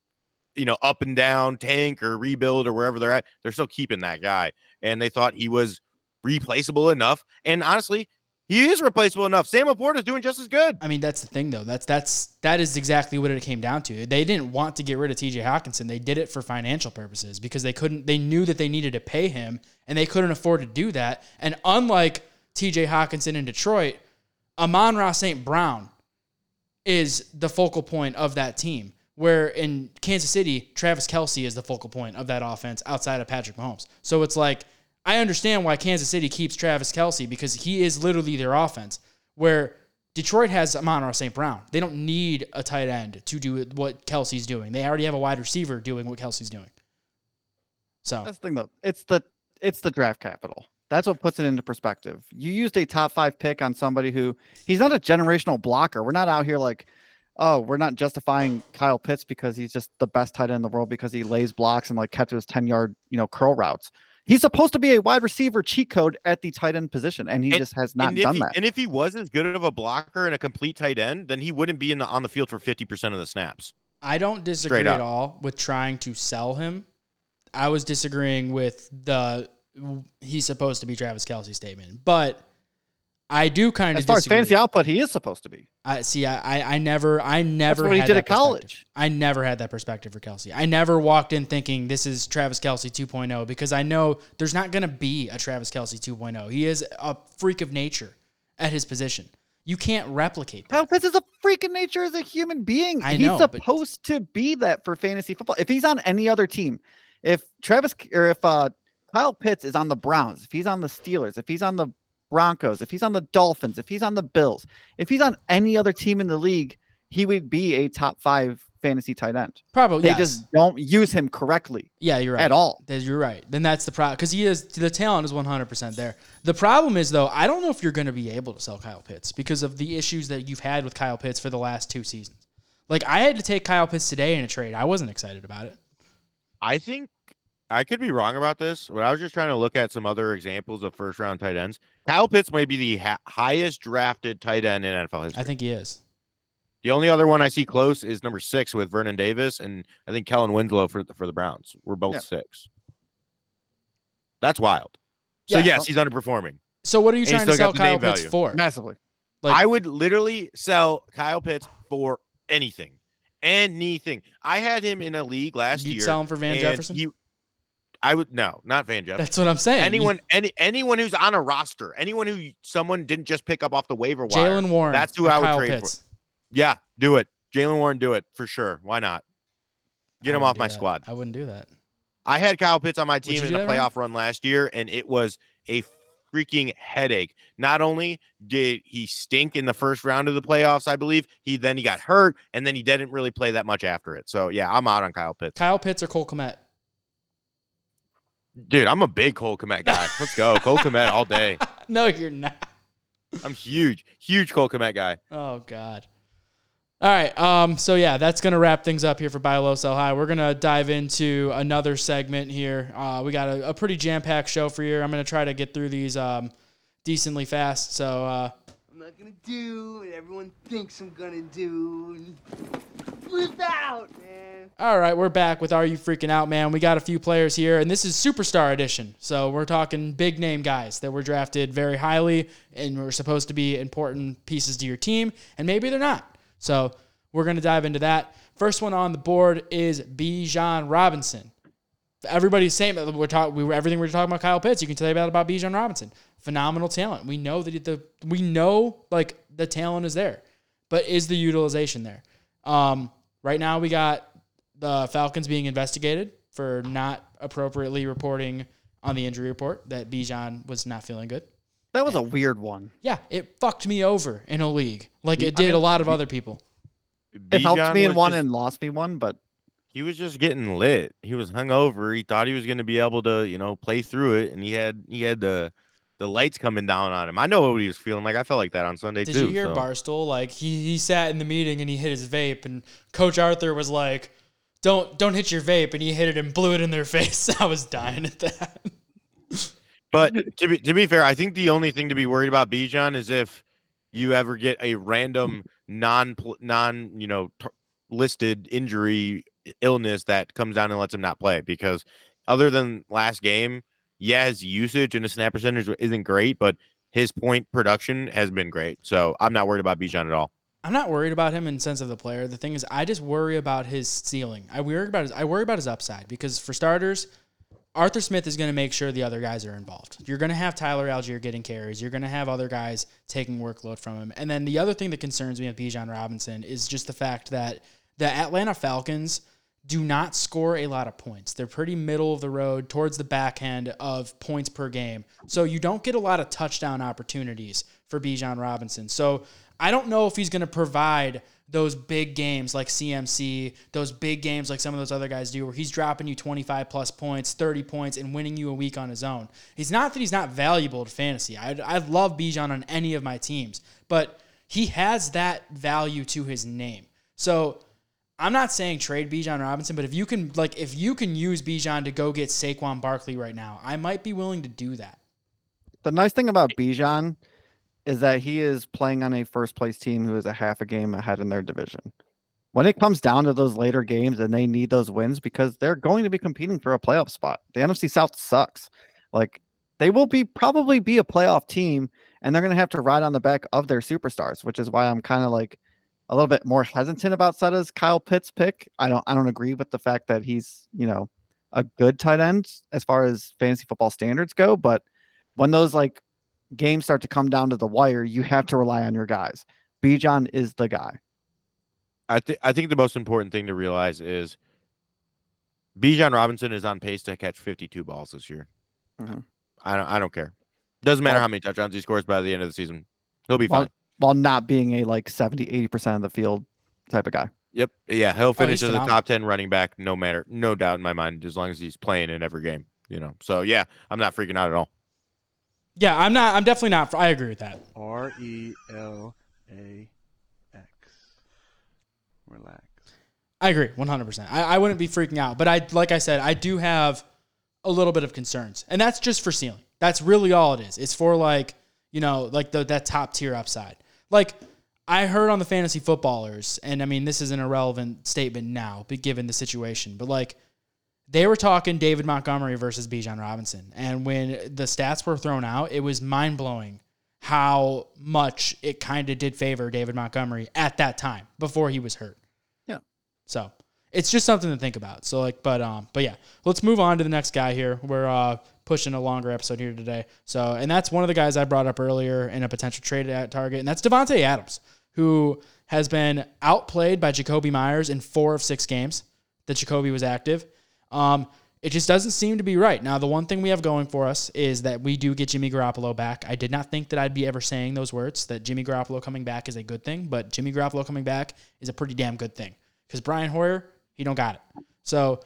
you know, up and down tank or rebuild or wherever they're at, they're still keeping that guy. And they thought he was replaceable enough. And honestly, he is replaceable enough. Sam LaPorta is doing just as good. I mean, that's the thing, though. That's that's that is exactly what it came down to. They didn't want to get rid of T.J. Hockenson. They did it for financial purposes because they couldn't. They knew that they needed to pay him, and they couldn't afford to do that. And unlike T.J. Hockenson in Detroit, Amon-Ra St. Brown is the focal point of that team. Where in Kansas City, Travis Kelce is the focal point of that offense outside of Patrick Mahomes. So it's like I understand why Kansas City keeps Travis Kelce because he is literally their offense. Where Detroit has Amon-Ra St. Brown. They don't need a tight end to do what Kelce's doing. They already have a wide receiver doing what Kelce's doing. So That's the thing though. It's the it's the draft capital. That's what puts it into perspective. You used a top five pick on somebody who he's not a generational blocker. We're not out here like, oh, we're not justifying Kyle Pitts because he's just the best tight end in the world because he lays blocks and like catches 10 yard, you know, curl routes. He's supposed to be a wide receiver cheat code at the tight end position, and he And- just has not done he, that. And if he was as good of a blocker and a complete tight end, then he wouldn't be in the, on the field for 50% of the snaps. I don't disagree at all with trying to sell him. I was disagreeing with the he's supposed to be Travis Kelce statement, but I do kind of As far as fantasy output, he is supposed to be. I see. I, I, never, I never. what he did at college. I never had that perspective for Kelce. I never walked in thinking this is Travis Kelce 2.0 because I know there's not going to be a Travis Kelce 2.0. He is a freak of nature at his position. You can't replicate that. Kyle Pitts is a freaking nature as a human being. I he's know, but- supposed to be that for fantasy football. If he's on any other team, if Travis or if uh Kyle Pitts is on the Browns, if he's on the Steelers, if he's on the Broncos, if he's on the Dolphins, if he's on the Bills, if he's on any other team in the league, he would be a top five fantasy tight end. Probably They yes. just don't use him correctly yeah, you're right. at all. You're right. Then that's the problem because he is the talent is 100 percent there. The problem is though, I don't know if you're going to be able to sell Kyle Pitts because of the issues that you've had with Kyle Pitts for the last two seasons. Like I had to take Kyle Pitts today in a trade. I wasn't excited about it. I think I could be wrong about this, but I was just trying to look at some other examples of first round tight ends. Kyle Pitts may be the ha- highest drafted tight end in NFL history. I think he is. the only other one I see close is number six with Vernon Davis, and I think Kellen Winslow for the, for the Browns. We're both Yeah. six. That's wild. So Yeah. yes, he's underperforming. So what are you And trying to still sell Kyle Pitts value. for? Massively. Like- I would literally sell Kyle Pitts for anything, anything. I had him in a league last year. You'd year. sell him for Van Jefferson? he- I would no, not Van Jeff. That's what I'm saying. anyone, any anyone who's on a roster, anyone who someone didn't just pick up off the waiver wire. Jaylen Warren. That's who I would Kyle trade for. Yeah, do it. Jaylen Warren, do it for sure. Why not? Get I him off my that. squad. I wouldn't do that. I had Kyle Pitts on my team in the playoff run last year, and it was a freaking headache. Not only did he stink in the first round of the playoffs, I believe he then he got hurt, and then he didn't really play that much after it. So yeah, I'm out on Kyle Pitts. Kyle Pitts or Cole Kmet? Dude, I'm a big Cole Kmet guy. Let's go, Cole Kmet all day. no, you're not. I'm huge, huge Cole Kmet guy. Oh God. All right. Um. So yeah, that's gonna wrap things up here for Buy Low Sell High. We're gonna dive into another segment here. Uh, we got a, a pretty jam packed show for you. I'm gonna try to get through these um decently fast. So uh, I'm not gonna do what everyone thinks I'm gonna do. Flip out, man. All right, we're back with Are You Freaking Out, man? We got a few players here, and this is Superstar Edition. So we're talking big name guys that were drafted very highly and were supposed to be important pieces to your team, and maybe they're not. So we're going to dive into that. First one on the board is Bijan Robinson. Everybody's saying that we're talking. We were everything we're talking about Kyle Pitts. You can tell you about about Bijan Robinson. Phenomenal talent. We know that the we know like the talent is there, but is the utilization there? Um, right now we got the Falcons being investigated for not appropriately reporting on the injury report that Bijan was not feeling good. That was a weird one. Yeah, it fucked me over in a league like it I did mean, a lot of other people. It helped me in was one just- and lost me one, but he was just getting lit. He was hungover. He thought he was going to be able to, you know, play through it, and he had he had the the lights coming down on him. I know what he was feeling like. I felt like that on Sunday Did too. you hear so. Barstool? Like he he sat in the meeting and he hit his vape, and Coach Arthur was like, "Don't don't hit your vape," and he hit it and blew it in their face. I was dying at that. But to be to be fair, I think the only thing to be worried about Bijan is if you ever get a random non non you know t- listed injury illness that comes down and lets him not play because other than last game, yeah, his usage and his snap percentage isn't great, but his point production has been great. So I'm not worried about Bijan at all. I'm not worried about him in sense of the player. The thing is, I just worry about his ceiling. I worry about his. I worry about his upside because for starters, Arthur Smith is going to make sure the other guys are involved. You're going to have Tyler Allgeier getting carries. You're going to have other guys taking workload from him. And then the other thing that concerns me with Bijan Robinson is just the fact that the Atlanta Falcons do not score a lot of points. They're pretty middle of the road towards the back end of points per game. So you don't get a lot of touchdown opportunities for Bijan Robinson. So I don't know if he's going to provide those big games like CMC, those big games like some of those other guys do, where he's dropping you 25 plus points, 30 points, and winning you a week on his own. He's not that he's not valuable to fantasy. I, I love Bijan on any of my teams, but he has that value to his name. So I'm not saying trade Bijan Robinson, but if you can like if you can use Bijan to go get Saquon Barkley right now, I might be willing to do that. the nice thing about Bijan is that he is playing on a first place team who is a half a game ahead in their division. When it comes down to those later games and they need those wins because they're going to be competing for a playoff spot. The NFC South sucks. Like they will be probably be a playoff team and they're going to have to ride on the back of their superstars, which is why I'm kind of like a little bit more hesitant about Seta's Kyle Pitts pick. I don't I don't agree with the fact that he's, you know, a good tight end as far as fantasy football standards go, but when those like games start to come down to the wire, you have to rely on your guys. Bijan is the guy. I think I think the most important thing to realize is Bijan Robinson is on pace to catch 52 balls this year. Mhm. I don't I don't care. Doesn't matter Well- how many touchdowns he scores by the end of the season. He'll be Well, fine. While not being a like 70, 80% of the field type of guy. Yep. Yeah, he'll finish he's as a top 10 running back no matter no doubt in my mind as long as he's playing in every game, you know. So yeah, I'm not freaking out at all. Yeah, I'm not. I'm definitely not. I agree with that. R E L A X. Relax. I agree 100%. I, I wouldn't be freaking out, but I like I said, I do have a little bit of concerns. And that's just for ceiling. That's really all it is. It's for like, you know, like the that top tier upside. Like I heard on the fantasy footballers, and I mean this is an irrelevant statement now, but given the situation, but like they were talking David Montgomery versus Bijan Robinson. And when the stats were thrown out, it was mind blowing how much it kind of did favor David Montgomery at that time before he was hurt. Yeah. So it's just something to think about. So like, but um, but yeah, let's move on to the next guy here. We're uh pushing a longer episode here today. So and that's one of the guys I brought up earlier in a potential trade at Target, and that's Davante Adams, who has been outplayed by Jakobi Meyers in four of six games that Jakobi was active. Um, it just doesn't seem to be right. Now, the one thing we have going for us is that we do get Jimmy Garoppolo back. I did not think that I'd be ever saying those words, that Jimmy Garoppolo coming back is a good thing, but Jimmy Garoppolo coming back is a pretty damn good thing. Because Brian Hoyer, he don't got it. So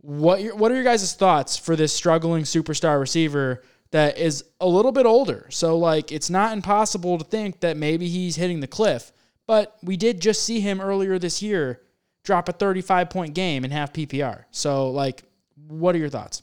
what your, what are your guys' thoughts for this struggling superstar receiver that is a little bit older? So like it's not impossible to think that maybe he's hitting the cliff, but we did just see him earlier this year drop a 35 point game and have PPR. So like what are your thoughts?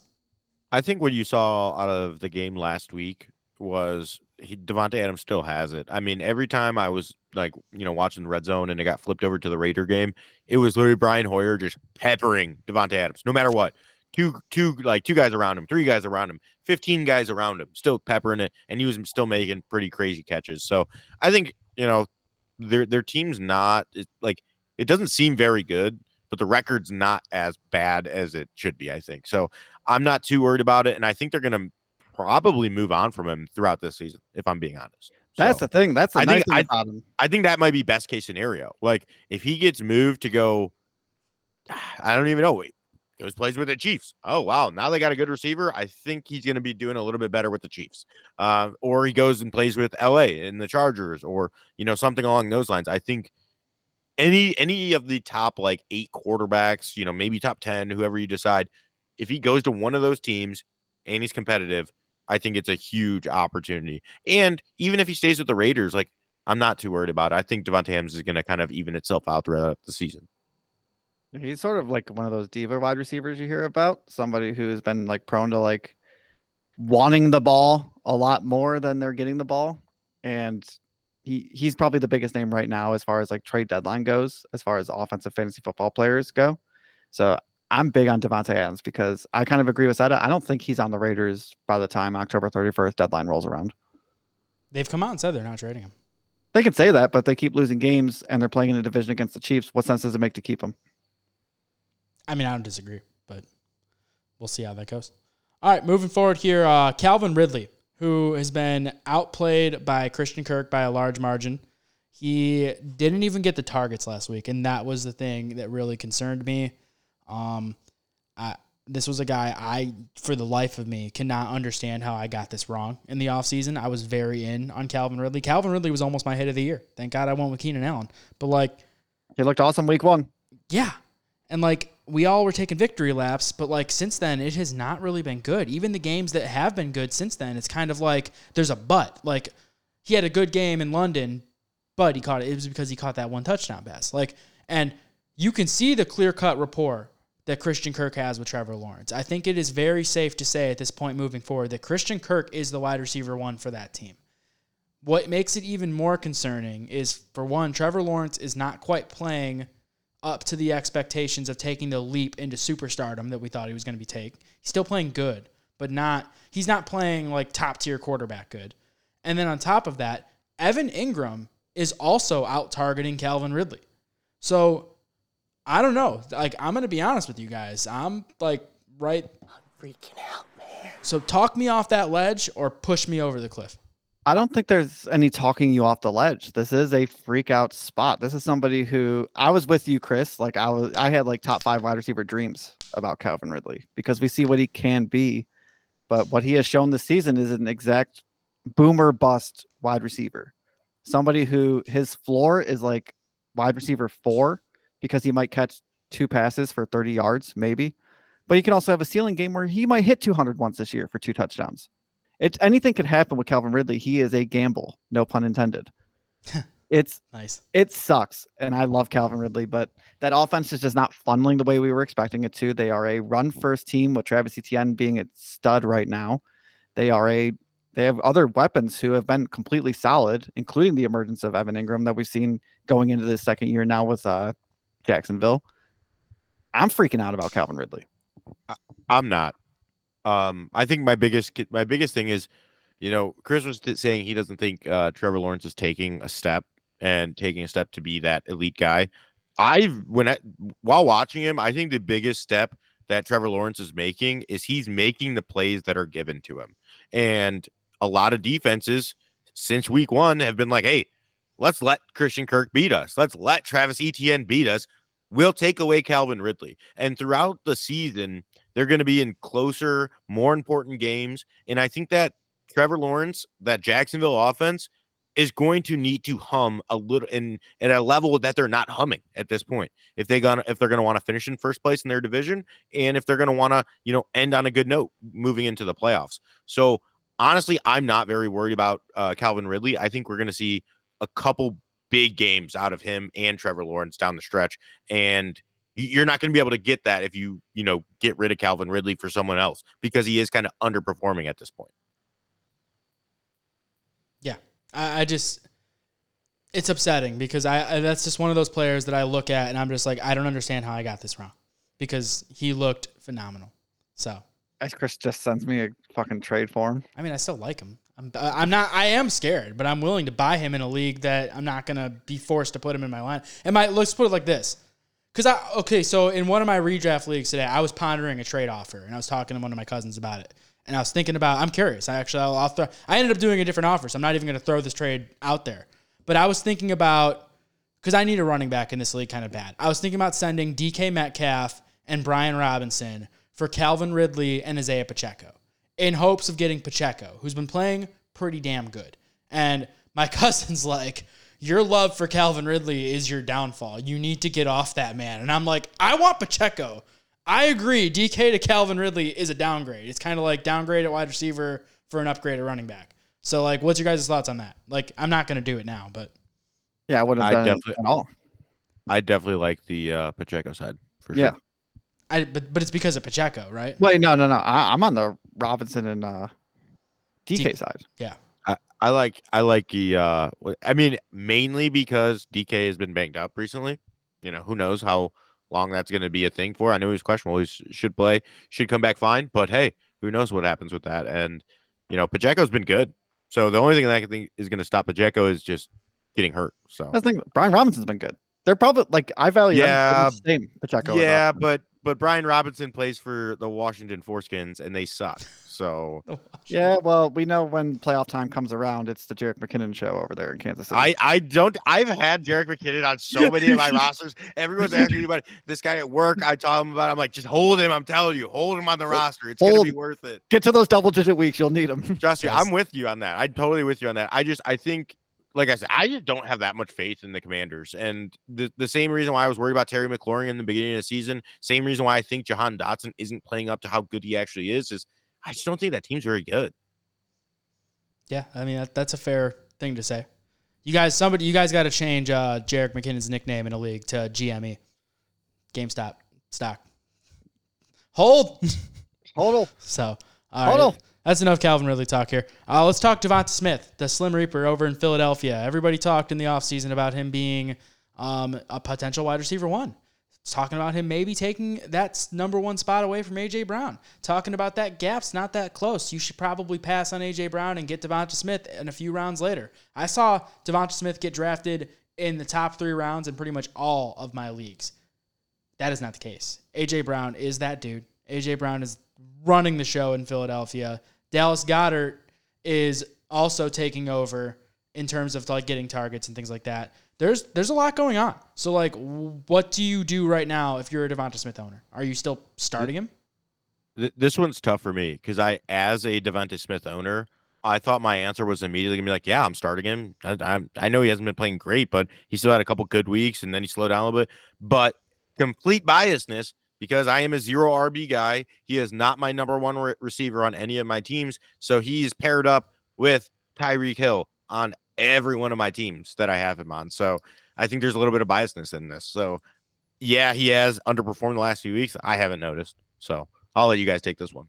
I think what you saw out of the game last week was he Davante Adams still has it. I mean, every time I was like, you know, watching the red zone and it got flipped over to the Raider game, it was literally Brian Hoyer just peppering Davante Adams, no matter what. Two, two, like two guys around him, three guys around him, fifteen guys around him, still peppering it, and he was still making pretty crazy catches. So I think you know their their team's not like it doesn't seem very good, but the record's not as bad as it should be. I think so. I'm not too worried about it, and I think they're going to probably move on from him throughout this season. If I'm being honest, That's So, the thing. That's the I nice think thing I- about him. I think that might be best case scenario. Like if he gets moved to go, I don't even know. Wait, goes plays with the Chiefs. Oh wow, now they got a good receiver. I think he's going to be doing a little bit better with the Chiefs. Uh, or he goes and plays with LA and the Chargers, or you know something along those lines. I think any any of the top like eight quarterbacks, you know maybe top ten, whoever you decide, if he goes to one of those teams and he's competitive, I think it's a huge opportunity. And even if he stays with the Raiders, like I'm not too worried about it. I think Davante Adams is going to kind of even itself out throughout the season. He's sort of like one of those diva wide receivers you hear about. Somebody who's been like prone to like wanting the ball a lot more than they're getting the ball. And he he's probably the biggest name right now as far as like trade deadline goes, as far as offensive fantasy football players go. So I'm big on Davante Adams because I kind of agree with that. I don't think he's on the Raiders by the time October 31st deadline rolls around. They've come out and said they're not trading him. They can say that, but they keep losing games and they're playing in a division against the Chiefs. What sense does it make to keep him? I mean, I don't disagree, but we'll see how that goes. All right, moving forward here, uh, Calvin Ridley, who has been outplayed by Christian Kirk by a large margin. He didn't even get the targets last week, and that was the thing that really concerned me. Um, I, this was a guy I, for the life of me, cannot understand how I got this wrong in the offseason. I was very in on Calvin Ridley. Calvin Ridley was almost my hit of the year. Thank God I went with Keenan Allen. But like, He looked awesome week one. yeah. And like we all were taking victory laps, but like since then it has not really been good. Even the games that have been good since then, it's kind of like there's a but. Like he had a good game in London, but he caught it. It was because he caught that one touchdown pass. Like and you can see the clear cut rapport that Christian Kirk has with Trevor Lawrence. I think it is very safe to say at this point moving forward that Christian Kirk is the wide receiver one for that team. What makes it even more concerning is for one, Trevor Lawrence is not quite playing up to the expectations of taking the leap into superstardom that we thought he was going to be take. He's still playing good, but not he's not playing like top tier quarterback good. And then on top of that, Evan Engram is also out targeting Calvin Ridley. So I don't know. Like I'm going to be honest with you guys. I'm like right I'm Freaking out, man. so talk me off that ledge or push me over the cliff. I don't think there's any talking you off the ledge. This is a freak out spot. This is somebody who I was with you, Chris. Like I was, I had like top five wide receiver dreams about Calvin Ridley because we see what he can be, but what he has shown this season is an exact boomer bust wide receiver. Somebody who his floor is like wide receiver four because he might catch two passes for 30 yards, maybe. But he can also have a ceiling game where he might hit 200 once this year for two touchdowns. It's anything could happen with Calvin Ridley. He is a gamble, no pun intended. it's Nice. it sucks, and I love Calvin Ridley, but that offense is just not funneling the way we were expecting it to. They are a run first team with Travis Etienne being a stud right now. They are a they have other weapons who have been completely solid, including the emergence of Evan Engram that we've seen going into this second year now with uh, Jacksonville. I'm freaking out about Calvin Ridley. I'm not. Um, I think my biggest my biggest thing is, you know, Chris was saying he doesn't think uh, Trevor Lawrence is taking a step and taking a step to be that elite guy. I when I while watching him, I think the biggest step that Trevor Lawrence is making is he's making the plays that are given to him. And a lot of defenses since week one have been like, hey, let's let Christian Kirk beat us. Let's let Travis Etienne beat us. We'll take away Calvin Ridley. And throughout the season, they're going to be in closer, more important games. And I think that Trevor Lawrence, that Jacksonville offense, is going to need to hum a little in at a level that they're not humming at this point. If they gonna if they're gonna want to finish in first place in their division, and if they're gonna want to you know end on a good note moving into the playoffs. So honestly, I'm not very worried about uh, Calvin Ridley. I think we're gonna see a couple big games out of him and Trevor Lawrence down the stretch, and you're not going to be able to get that if you you know get rid of Calvin Ridley for someone else because he is kind of underperforming at this point. I, I just it's upsetting because I, I that's just one of those players that I look at and I'm just like I don't understand how I got this wrong because he looked phenomenal. So As Chris just sends me a fucking trade form. I mean I still like him. I'm I'm not I am scared, but I'm willing to buy him in a league that I'm not gonna be forced to put him in my line. And my let's put it like this. Cause I okay, so in one of my redraft leagues today, I was pondering a trade offer and I was talking to one of my cousins about it. And I was thinking about I'm curious. I actually I'll, I'll throw I ended up doing a different offer, so I'm not even gonna throw this trade out there. But I was thinking about because I need a running back in this league kind of bad. I was thinking about sending DK Metcalf and Brian Robinson for Calvin Ridley and Isaiah Pacheco in hopes of getting Pacheco, who's been playing pretty damn good. And my cousin's like, Your love for Calvin Ridley is your downfall. You need to get off that man. And I'm like, I want Pacheco. I agree. DK to Calvin Ridley is a downgrade. It's kind of like downgrade at wide receiver for an upgrade at running back. So, like, what's your guys' thoughts on that? Like, I'm not going to do it now, but Yeah, I wouldn't have I done it definitely- at all. I definitely like the uh, Pacheco side for Yeah. sure. I but but it's because of Pacheco, right? Wait, no, no, no. I, I'm on the Robinson and uh, DK D- side. I like I like the uh I mean mainly because DK has been banged up recently. You know, who knows how long that's going to be a thing for. I know he's questionable. He sh- should play, should come back fine, but hey, who knows what happens with that? And you know, Pacheco's been good. So the only thing that I can think is going to stop Pacheco is just getting hurt. So I think Brian Robinson's been good. They're probably like I value Yeah, same Pacheco. yeah, but but Brian Robinson plays for the Washington Foreskins and they suck. So yeah, well, we know when playoff time comes around, it's the Jerick McKinnon show over there in Kansas City. I I don't I've had Jerick McKinnon on so many of my rosters. Everyone's asking me about this guy at work. I tell him about. it. I'm like, just hold him. I'm telling you, hold him on the roster. It's gonna be worth it. Get to those double digit weeks, you'll need him. Trust Yes. I'm with you on that. I'm totally with you on that. I just I think, like I said, I just don't have that much faith in the Commanders, and the the same reason why I was worried about Terry McLaurin in the beginning of the season, same reason why I think Jahan Dotson isn't playing up to how good he actually is, is I just don't think that team's very good. Yeah, I mean that, that's a fair thing to say. You guys, somebody, you guys got to change uh, Jerick McKinnon's nickname in a league to GME, GameStop stock. Hold. hold. so, all right, Hold on. that's enough Calvin Ridley talk here. Uh, let's talk DeVonta Smith, the Slim Reaper over in Philadelphia. Everybody talked in the offseason about him being um, a potential wide receiver one. Talking about him maybe taking that number one spot away from AJ Brown. Talking about that gap's not that close. You should probably pass on AJ Brown and get DeVonta Smith in a few rounds later. I saw DeVonta Smith get drafted in the top three rounds in pretty much all of my leagues. That is not the case. AJ Brown is that dude. AJ Brown is running the show in Philadelphia. Dallas Goedert is also taking over in terms of like getting targets and things like that. There's there's a lot going on. So like, what do you do right now if you're a DeVonta Smith owner? Are you still starting him? This one's tough for me because I, as a DeVonta Smith owner, I thought my answer was immediately gonna be like, yeah, I'm starting him. I, I'm- I know he hasn't been playing great, but he still had a couple good weeks and then he slowed down a little bit. But complete biasness because I am a zero RB guy. He is not my number one re- receiver on any of my teams, so he's paired up with Tyreek Hill on every one of my teams that I have him on. So I think there's a little bit of biasness in this. So yeah, he has underperformed the last few weeks. I haven't noticed. So I'll let you guys take this one.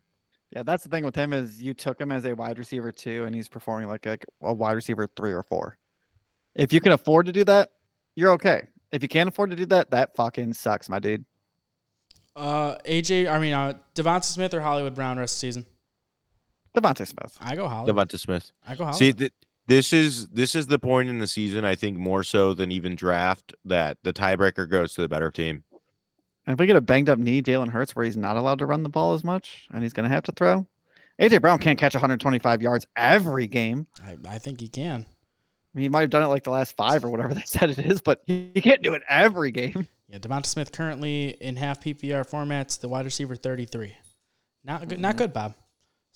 Yeah, that's the thing with him is you took him as a wide receiver two, and he's performing like a, a wide receiver three or four. If you can afford to do that, you're okay. If you can't afford to do that, that fucking sucks, my dude. Uh, AJ, I mean, uh, DeVonta Smith or Hollywood Brown rest of the season? DeVonta Smith. I go Hollywood. DeVonta Smith. I go Hollywood. See, th- this is this is the point in the season. I think more so than even draft that the tiebreaker goes to the better team. And if we get a banged up knee, Jalen Hurts, where he's not allowed to run the ball as much and he's going to have to throw. AJ Brown can't catch 125 yards every game. I, I think he can. I mean, he might have done it like the last five or whatever they said it is, but he, he can't do it every game. Yeah, DeVonta Smith currently in half PPR formats, the wide receiver 33. Not good, not mm-hmm. good, Bob.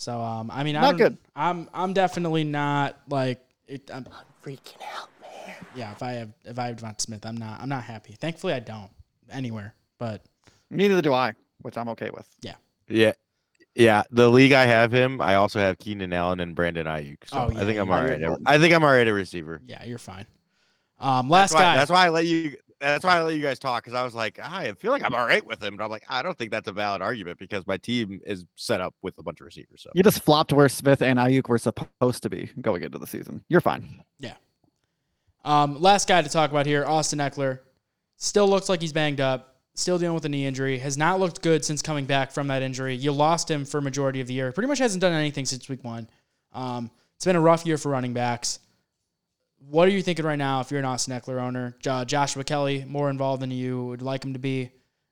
So um, I mean, I Not don't- good. I'm I'm definitely not like it. I'm, Freaking out, man. yeah, if I have if I have DeVonta Smith, I'm not I'm not happy. Thankfully, I don't anywhere. But Neither do I, which I'm okay with. Yeah. Yeah, Yeah, the league I have him, I also have Keenan Allen and Brandon Aiyuk. So Oh, I think I'm yeah, all you're right. at- I think I'm all right at receiver. yeah, you're fine. Um, last That's why, guy. that's why I let you. That's why I let you guys talk because I was like, "Ah, I feel like I'm all right with him, but I'm like, I don't think that's a valid argument because my team is set up with a bunch of receivers. So You just flopped where Smith and Aiyuk were supposed to be going into the season. You're fine. Yeah. Um, last guy to talk about here, Austin Ekeler. Still looks like he's banged up. Still dealing with a knee injury. Has not looked good since coming back from that injury. You lost him for majority of the year. Pretty much hasn't done anything since week one. Um, it's been a rough year for running backs. What are you thinking right now if you're an Austin Ekeler owner? Jo- Joshua Kelley more involved than you would like him to be.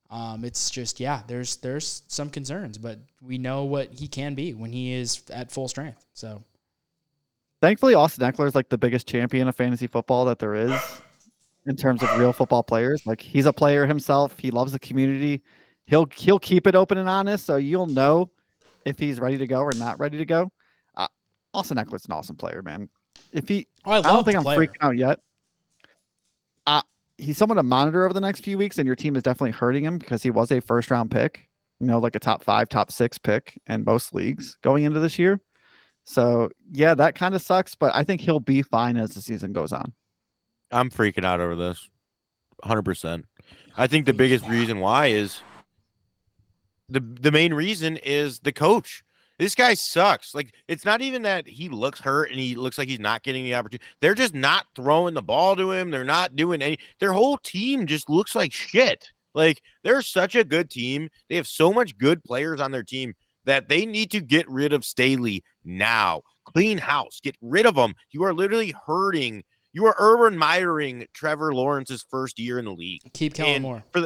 Um, it's just yeah, there's there's some concerns, but we know what he can be when he is at full strength. So Thankfully, Austin Ekeler is like the biggest champion of fantasy football that there is in terms of real football players. Like he's a player himself. He loves the community. He'll he'll keep it open and honest, so you'll know if he's ready to go or not ready to go. Uh, Austin Ekeler's an awesome player, man. If he, oh, I, I don't think I'm player. freaking out yet. Uh, he's someone to monitor over the next few weeks, and your team is definitely hurting him because he was a first round pick, you know, like a top five, top six pick in most leagues going into this year. So, yeah, that kind of sucks, but I think he'll be fine as the season goes on. I'm freaking out over this. 100%. I think the biggest reason why is the the main reason is the coach. This guy sucks. Like it's not even that he looks hurt and he looks like he's not getting the opportunity. They're just not throwing the ball to him. They're not doing any. Their whole team just looks like shit. Like they're such a good team. They have so much good players on their team that they need to get rid of Staley now. Clean house. Get rid of them. You are literally hurting. You are Urban Meyering Trevor Lawrence's first year in the league. Keep Kellen and Moore. Y-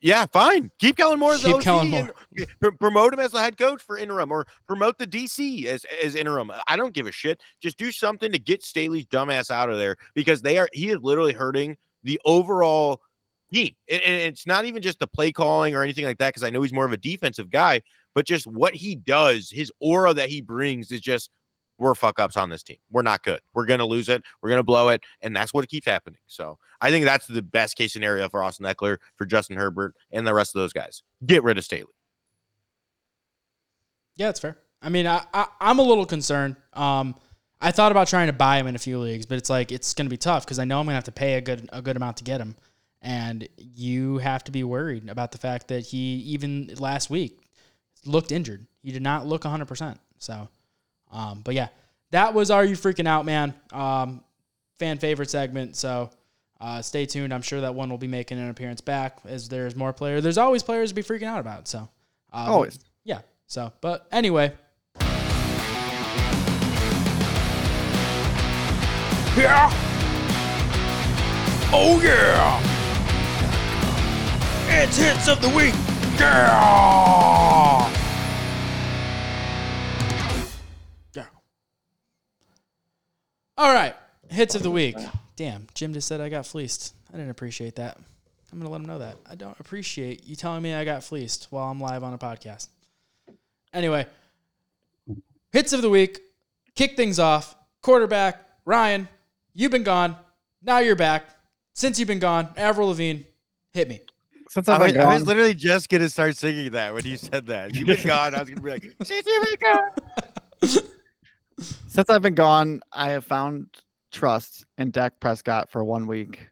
Yeah, fine. Keep Kellen Moore as the Keep OC and Moore. pr- promote him as the head coach for interim, or promote the DC as as interim. I don't give a shit. Just do something to get Staley's dumbass out of there because they are. He is literally hurting the overall team. And, and it's not even just the play calling or anything like that because I know he's more of a defensive guy, but just what he does, his aura that he brings is just. We're fuck ups on this team. We're not good. We're gonna lose it. We're gonna blow it, and that's what keeps happening. So I think that's the best case scenario for Austin Ekeler, for Justin Herbert, and the rest of those guys. Get rid of Staley. Yeah, that's fair. I mean, I, I I'm a little concerned. Um, I thought about trying to buy him in a few leagues, but it's like it's going to be tough because I know I'm going to have to pay a good a good amount to get him, and you have to be worried about the fact that he even last week looked injured. He did not look 100. percent So, um, but yeah, that was are you freaking out, man? Um, fan favorite segment. So. Uh, stay tuned. I'm sure that one will be making an appearance back as there's more players. There's always players to be freaking out about. So, but- Always. yeah. So, but anyway. Yeah. Oh yeah. It's hits of the week. Yeah. All right. Hits of the week. Damn, Jim just said I got fleeced. I didn't appreciate that. I'm going to let him know that. I don't appreciate you telling me I got fleeced while I'm live on a podcast. Anyway, hits of the week. Kick things off. Quarterback, Ryan, you've been gone. Now you're back. Since you've been gone, Avril Lavigne, hit me. Since I was, been I was literally just gonna start singing that when you said that. You've been gone. I was gonna be like, "Since you've been gone." since I've been gone, I have found trust in Dak Prescott for one week.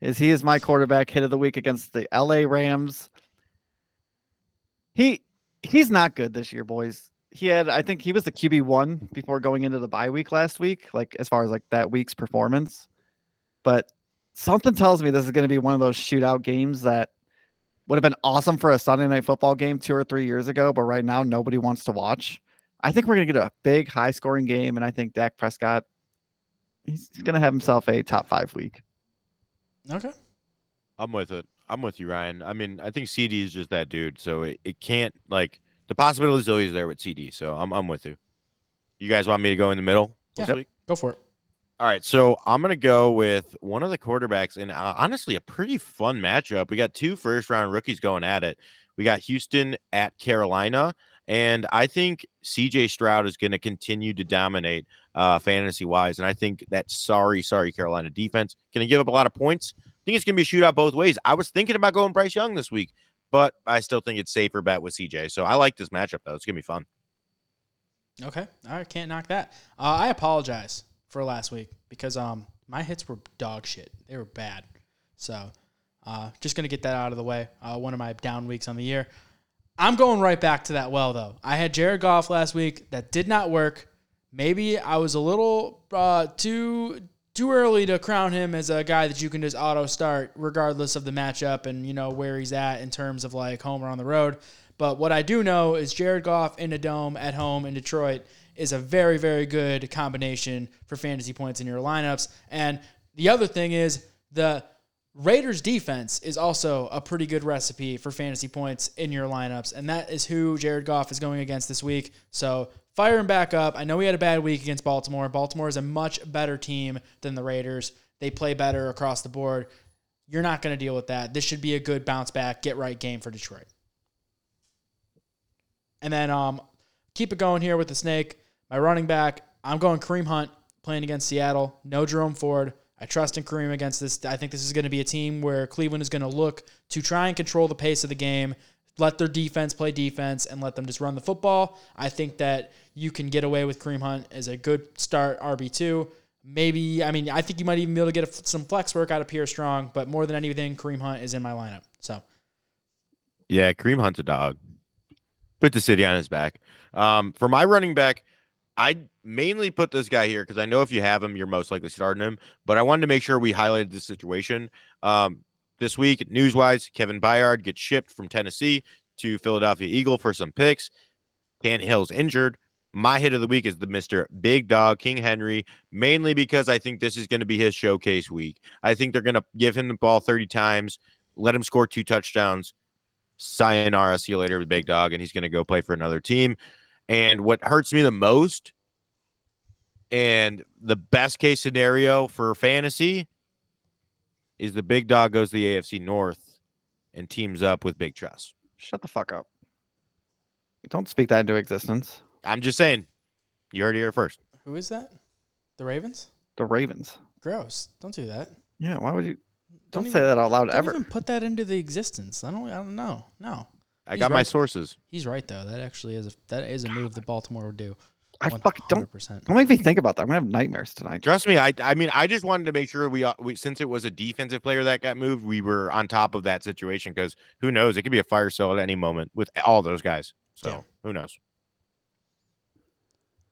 Is he is my quarterback hit of the week against the LA Rams. He he's not good this year, boys. He had I think he was the QB one before going into the bye week last week, like as far as like that week's performance. But something tells me this is going to be one of those shootout games that would have been awesome for a Sunday night football game two or three years ago, but right now nobody wants to watch. I think we're going to get a big high scoring game, and I think Dak Prescott He's going to have himself a top five week. Okay. I'm with it. I'm with you, Ryan. I mean, I think CeeDee is just that dude, so it, it can't like the possibility is always there with CeeDee. So I'm I'm with you. You guys want me to go in the middle this Yeah. week? Go for it. All right, so I'm gonna go with one of the quarterbacks, and uh, honestly, a pretty fun matchup. We got two first round rookies going at it. We got Houston at Carolina, and I think CJ Stroud is going to continue to dominate uh, fantasy wise. And I think that sorry, sorry Carolina defense going to give up a lot of points. I think it's going to be a shootout both ways. I was thinking about going Bryce Young this week, but I still think it's safer bet with CJ. So I like this matchup though. It's going to be fun. Okay. Right. Can't knock that. Uh, I apologize for last week because um my hits were dog shit. They were bad. So uh, just gonna get that out of the way. Uh, one of my down weeks on the year. I'm going right back to that well though. I had Jared Goff last week. That did not work. Maybe I was a little uh, too too early to crown him as a guy that you can just auto start regardless of the matchup and you know where he's at in terms of like home or on the road. But what I do know is Jared Goff in a dome at home in Detroit is a very, very good combination for fantasy points in your lineups. And the other thing is the Raiders defense is also a pretty good recipe for fantasy points in your lineups. And that is who Jared Goff is going against this week. So fire him back up. I know he had a bad week against Baltimore. Baltimore is a much better team than the Raiders. They play better across the board. You're not going to deal with that. This should be a good bounce back, get right game for Detroit. And then um, keep it going here with the snake. My running back, I'm going Kareem Hunt playing against Seattle. No Jerome Ford. I trust in Kareem against this. I think this is going to be a team where Cleveland is going to look to try and control the pace of the game, let their defense play defense, and let them just run the football. I think that you can get away with Kareem Hunt as a good start RB2. Maybe, I mean, I think you might even be able to get a, some flex work out of Pierre Strong, but more than anything, Kareem Hunt is in my lineup. So, Yeah, Kareem Hunt's a dog. Put the city on his back. Um, for my running back, I mainly put this guy here because I know if you have him, you're most likely starting him. But I wanted to make sure we highlighted this situation. Um, this week, news wise, Kevin Byard gets shipped from Tennessee to Philadelphia Eagle for some picks. Dan Hill's injured. My hit of the week is the Mr. Big Dog, King Henry, mainly because I think this is going to be his showcase week. I think they're going to give him the ball 30 times, let him score two touchdowns. Sayonara, see you later with Big Dog, and he's going to go play for another team. And what hurts me the most, and the best case scenario for fantasy, is the Big Dog goes to the AFC North and teams up with Big Trust. Shut the fuck up. Don't speak that into existence. I'm just saying, you heard it here first. who is that? The Ravens? The Ravens. Gross. Don't do that. Yeah, why would you? Don't, Don't say that out loud Don't ever. even put that into the existence. I don't. I don't know. No, I He's got my sources. he's right though. That actually is a that is a move that Baltimore would do. I fucking don't. Don't make me think about that. I'm gonna have nightmares tonight. Trust me, I I mean I just wanted to make sure we, uh, we since it was a defensive player that got moved, we were on top of that situation because who knows, it could be a fire sale at any moment with all those guys. So Yeah. who knows?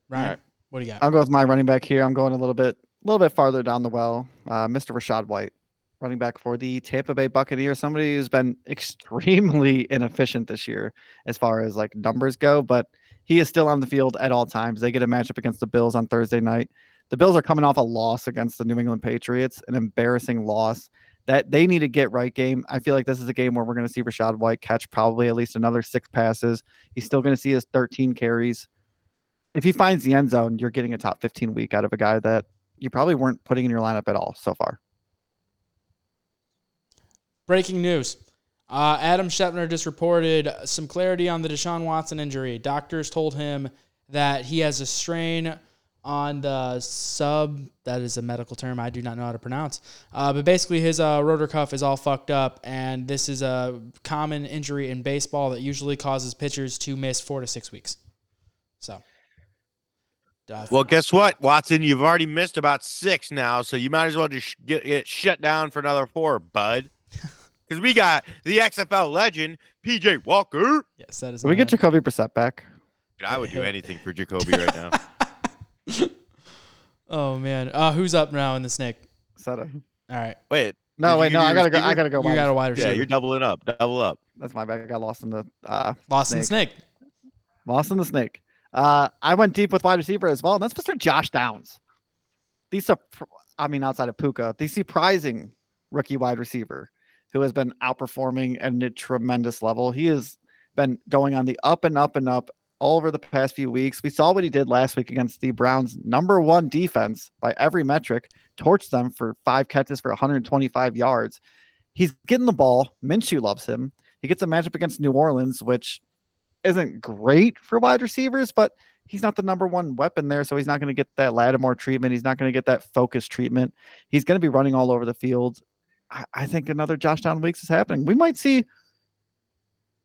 Ryan, Alright. what do you got? I'll go with my running back here. I'm going a little bit, a little bit farther down the well. Uh, Mr. Rachaad White, running back for the Tampa Bay Buccaneers. Somebody who's been extremely inefficient this year as far as like numbers go, but he is still on the field at all times. They get a matchup against the Bills on Thursday night. The Bills are coming off a loss against the New England Patriots, an embarrassing loss. That they need to get right game. I feel like this is a game where we're going to see Rachaad White catch probably at least another six passes. He's still going to see his 13 carries if he finds the end zone, you're getting a top 15 week out of a guy that you probably weren't putting in your lineup at all so far. Breaking news. Uh, Adam Schefter just reported some clarity on the Deshaun Watson injury. Doctors told him that he has a strain on the sub. That is a medical term I do not know how to pronounce. Uh, but basically, his uh, rotor cuff is all fucked up, and this is a common injury in baseball that usually causes pitchers to miss four to six weeks. So, uh, Well, guess what, Watson? You've already missed about six now, so you might as well just get, get shut down for another four, bud. Because we got the XFL legend PJ Walker. yes, that is. Can we get Jacoby Brissett back? Dude, I would do anything for Jacoby right now. Oh man, uh, who's up now in the snake? Is that a... All right, Wait, No, wait, no, I gotta go. I gotta go. you wide got a wide receiver. wide yeah, you're doubling up. Double up. That's my bad. I got lost in the uh, Lost in the snake. snake. lost in the snake. Uh, I went deep with wide receiver as well, and that's Mr. Josh Downs. These, sup- I mean, outside of Puka, the surprising rookie wide receiver who has been outperforming at a tremendous level. He has been going on the up and up and up all over the past few weeks. We saw what he did last week against the Browns' number one defense by every metric, torched them for five catches for 125 yards. He's getting the ball. Minshew loves him. He gets a matchup against New Orleans, which isn't great for wide receivers, but he's not the number one weapon there. So he's not going to get that Lattimore treatment. He's not going to get that focus treatment. He's going to be running all over the field. I, I think another Josh Down weeks is happening. We might see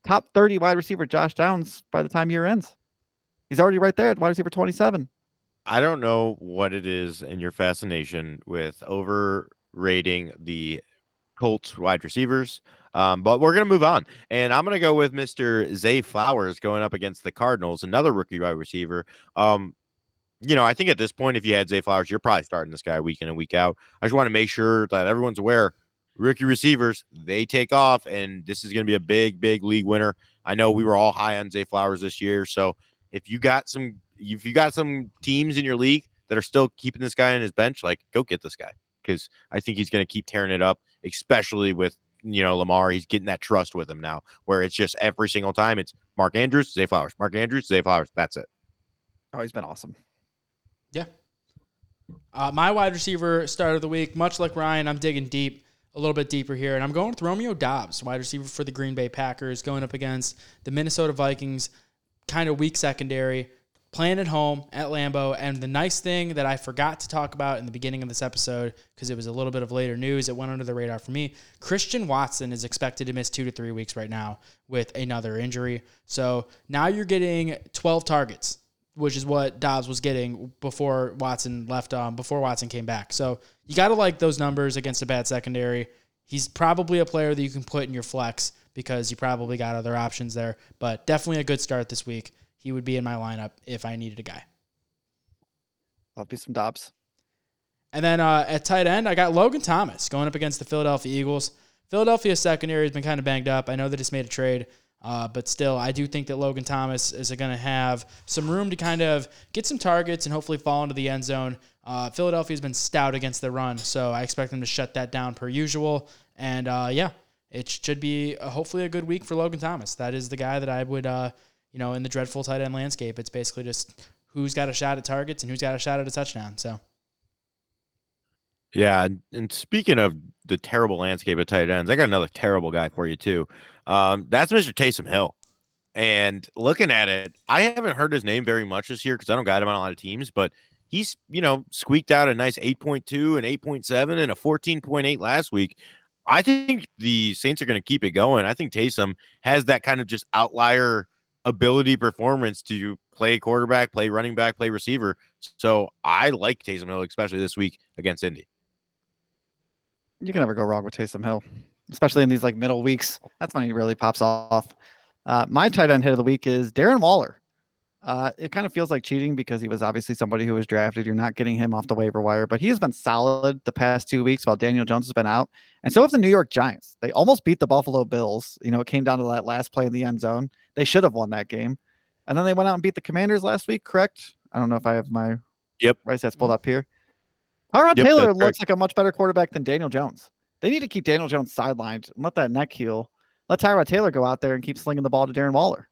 top 30 wide receiver Josh Downs by the time year ends. He's already right there at wide receiver 27. I don't know what it is in your fascination with overrating the Colts wide receivers. Um, but we're going to move on. And I'm going to go with Mr. Zay Flowers going up against the Cardinals, another rookie wide receiver. Um, you know, I think at this point, if you had Zay Flowers, you're probably starting this guy week in and week out. I just want to make sure that everyone's aware rookie receivers, they take off, and this is going to be a big, big league winner. I know we were all high on Zay Flowers this year. So if you got some, if you got some teams in your league that are still keeping this guy on his bench, like go get this guy because I think he's going to keep tearing it up, especially with you know Lamar. He's getting that trust with him now, where it's just every single time it's Mark Andrews, Zay Flowers, Mark Andrews, Zay Flowers. That's it. Oh, he's been awesome. Yeah. Uh, my wide receiver start of the week, much like Ryan, I'm digging deep, a little bit deeper here, and I'm going with Romeo Doubs, wide receiver for the Green Bay Packers, going up against the Minnesota Vikings, kind of weak secondary, playing at home at Lambeau. And the nice thing that I forgot to talk about in the beginning of this episode, because it was a little bit of later news, it went under the radar for me. Christian Watson is expected to miss two to three weeks right now with another injury. So now you're getting 12 targets which is what Doubs was getting before Watson left um, before Watson came back. So you got to like those numbers against a bad secondary. He's probably a player that you can put in your flex because you probably got other options there, but definitely a good start this week. He would be in my lineup if I needed a guy. I'll be some Doubs. And then uh, at tight end, I got Logan Thomas going up against the Philadelphia Eagles. Philadelphia secondary has been kind of banged up. I know they just made a trade, uh, but still, I do think that Logan Thomas is going to have some room to kind of get some targets and hopefully fall into the end zone. Uh, Philadelphia's been stout against the run, so I expect them to shut that down per usual. And uh, yeah, it should be uh, hopefully a good week for Logan Thomas. That is the guy that I would, uh, you know, in the dreadful tight end landscape, it's basically just who's got a shot at targets and who's got a shot at a touchdown. So. Yeah, and speaking of the terrible landscape of tight ends, I got another terrible guy for you too. Um, that's Mr. Taysom Hill. And looking at it, I haven't heard his name very much this year because I don't got him on a lot of teams, but he's, you know, squeaked out a nice 8.2 and 8.7 and a 14.8 last week. I think the Saints are going to keep it going. I think Taysom has that kind of just outlier ability performance to play quarterback, play running back, play receiver. So I like Taysom Hill, especially this week against Indy. You can never go wrong with Taysom Hill, especially in these like middle weeks. That's when he really pops off. Uh, my tight end hit of the week is Darren Waller. Uh, it kind of feels like cheating because he was obviously somebody who was drafted. You're not getting him off the waiver wire, but he has been solid the past two weeks while Daniel Jones has been out. And so have the New York Giants. They almost beat the Buffalo Bills. You know, it came down to that last play in the end zone. They should have won that game. And then they went out and beat the Commanders last week, correct? I don't know if I have my Yep. right stats pulled up here. Tyrod Yep, Taylor looks like a much better quarterback than Daniel Jones. They need to keep Daniel Jones sidelined and let that neck heal. Let Tyrod Taylor go out there and keep slinging the ball to Darren Waller.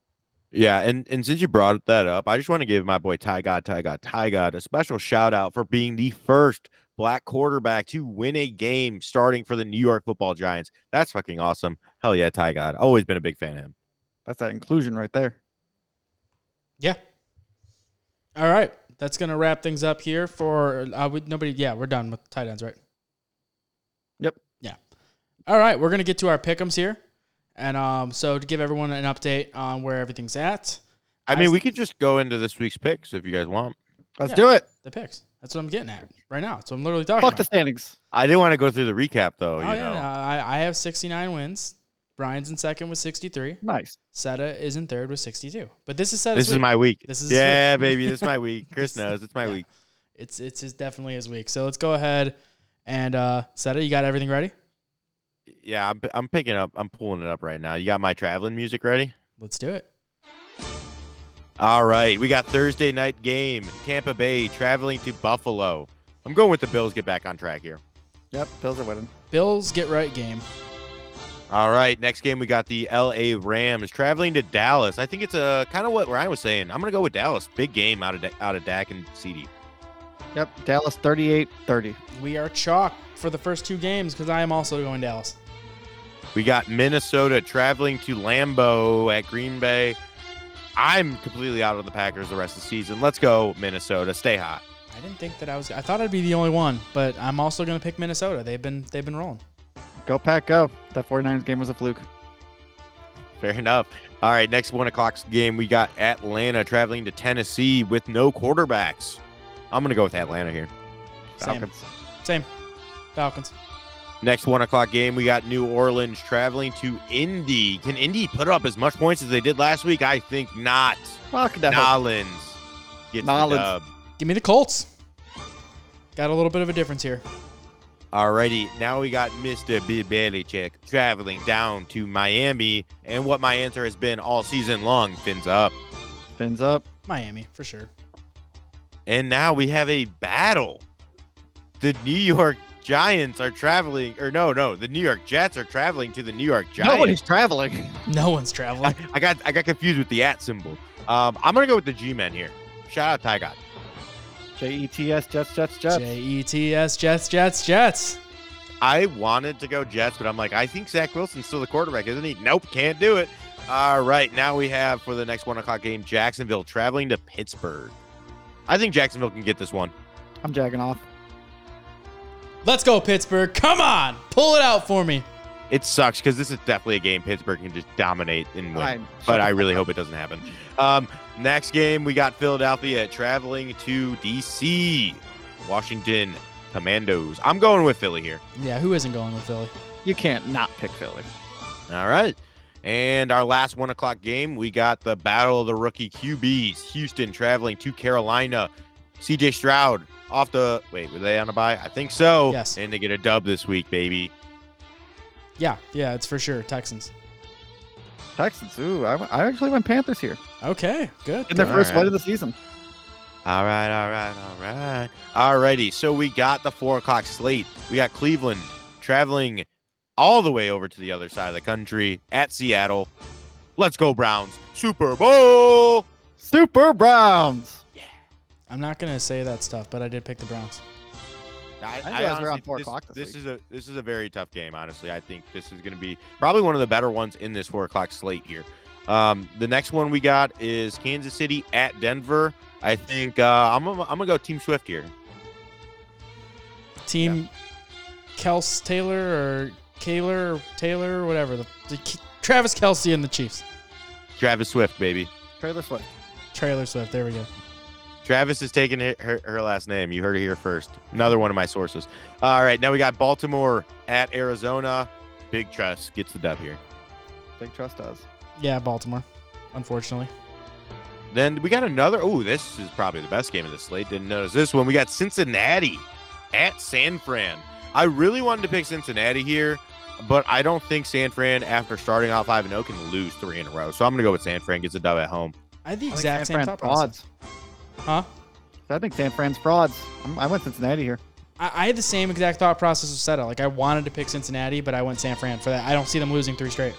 Yeah, and and since you brought that up, I just want to give my boy Ty God, Ty God, Ty God a special shout out for being the first black quarterback to win a game starting for the New York Football Giants. That's fucking awesome. Hell yeah, Ty God. Always been a big fan of him. That's that inclusion right there. Yeah. All right. That's going to wrap things up here for uh, we, nobody. Yeah, we're done with tight ends, right? Yep. Yeah. All right. We're going to get to our pickums here. And um, so to give everyone an update on where everything's at, I I mean, s- we could just go into this week's picks if you guys want. Let's Yeah. do it. the picks. That's what I'm getting at right now. So I'm literally talking Fuck about. the standings. I didn't want to go through the recap though. Oh, you yeah. know. no, I, I have 69 wins. Brian's in second with 63. Nice. Seta is in third with 62. But this is Seta's This is my week. This is- yeah, baby. This is my week. Chris knows it's my Yeah. week. It's it's his, definitely his week. So let's go ahead and uh, Seta, you got everything ready? Yeah, I'm, I'm picking up. I'm pulling it up right now. You got my traveling music ready? Let's do it. All right, we got Thursday night game. Tampa Bay traveling to Buffalo. I'm going with the Bills. Get back on track here. Yep, Bills are winning. Bills get right game. All right, next game we got the LA Rams traveling to Dallas. I think it's uh, a kind of what Ryan was saying. I'm gonna go with Dallas. Big game out of out of Dak and CeeDee. Yep, Dallas 38-30. We are chalk for the first two games because I am also going Dallas. We got Minnesota traveling to Lambeau at Green Bay. I'm completely out of the Packers the rest of the season. Let's go Minnesota. Stay hot. I didn't think that I was. I thought I'd be the only one, but I'm also going to pick Minnesota. They've been they've been rolling. Go Pack, go. That 49ers game was a fluke. Fair enough. All right, next one o'clock game we got Atlanta traveling to Tennessee with no quarterbacks. I'm gonna go with Atlanta here. Same. Falcons. Same. Falcons. Next one o'clock game, we got New Orleans traveling to Indy. Can Indy put up as much points as they did last week? I think not. Fuck that. Nolans gets the Nolans. dub. Give me the Colts. Got a little bit of a difference here. Alrighty, now we got Mr. Bill Belichick traveling down to Miami, and what my answer has been all season long, fins up. Fins up. Miami for sure. And now we have a battle. The New York Giants are traveling, or no, no, the New York Jets are traveling to the New York Giants. Nobody's traveling. No one's traveling. I got I got confused with the at symbol. Um, I'm gonna go with the G-men here. Shout out Ty God. J-E-T-S, Jets, Jets, Jets. J E T S Jets Jets Jets. I wanted to go Jets, but I'm like, I think Zach Wilson's still the quarterback, isn't he? Nope, can't do it. All right, now we have for the next one o'clock game, Jacksonville traveling to Pittsburgh. I think Jacksonville can get this one. I'm jagging off. Let's go Pittsburgh. Come on, pull it out for me. It sucks because this is definitely a game Pittsburgh can just dominate and win. Fine. but I really fuck hope it doesn't happen. Um, next game, we got Philadelphia traveling to DC, Washington Commandos. I'm going with Philly here. Yeah, who isn't going with Philly? You can't not pick Philly. All right. And our last one o'clock game, we got the battle of the rookie QBs. Houston traveling to Carolina. CJ Stroud off the wait, were they on a bye? I think so. Yes. And they get a dub this week, baby. Yeah, yeah, it's for sure Texans. Texans. Ooh, I, I actually went Panthers here. Okay, good. In their All first right. win of the season. All right, all right, all right. Alrighty. So we got the four o'clock slate. We got Cleveland traveling all the way over to the other side of the country at Seattle. Let's go, Browns. Super Bowl. Super Browns. I'm not gonna say that stuff, but I did pick the Browns. I, didn't realize we were on four this, o'clock this this is a this is a very tough game. Honestly, I think this is going to be probably one of the better ones in this four o'clock slate here. Um, the next one we got is Kansas City at Denver. I think uh, I'm gonna, I'm gonna go Team Swift here. Team Kels Taylor or Kaler or Taylor or whatever. The, the Travis Kelce and the Chiefs. Travis Swift, baby. Trailer Swift. Trailer Swift. There we go. Travis is taking her, her, her last name. You heard it here first. Another one of my sources. All right, now we got Baltimore at Arizona. Big Trust gets the dub here. Big Trust does. Yeah, Baltimore. Unfortunately. Then we got another. Oh, this is probably the best game of the slate. Didn't notice this one. We got Cincinnati at San Fran. I really wanted to pick Cincinnati here, but I don't think San Fran, after starting off 5 0, can lose three in a row. So I'm going to go with San Fran, gets a dub at home. I had the I think exact San same Fran's thought process. frauds. Huh? I think San Fran's frauds. I'm, I went Cincinnati here. I, I had the same exact thought process with Seta. Like I wanted to pick Cincinnati, but I went San Fran for that. I don't see them losing three straight.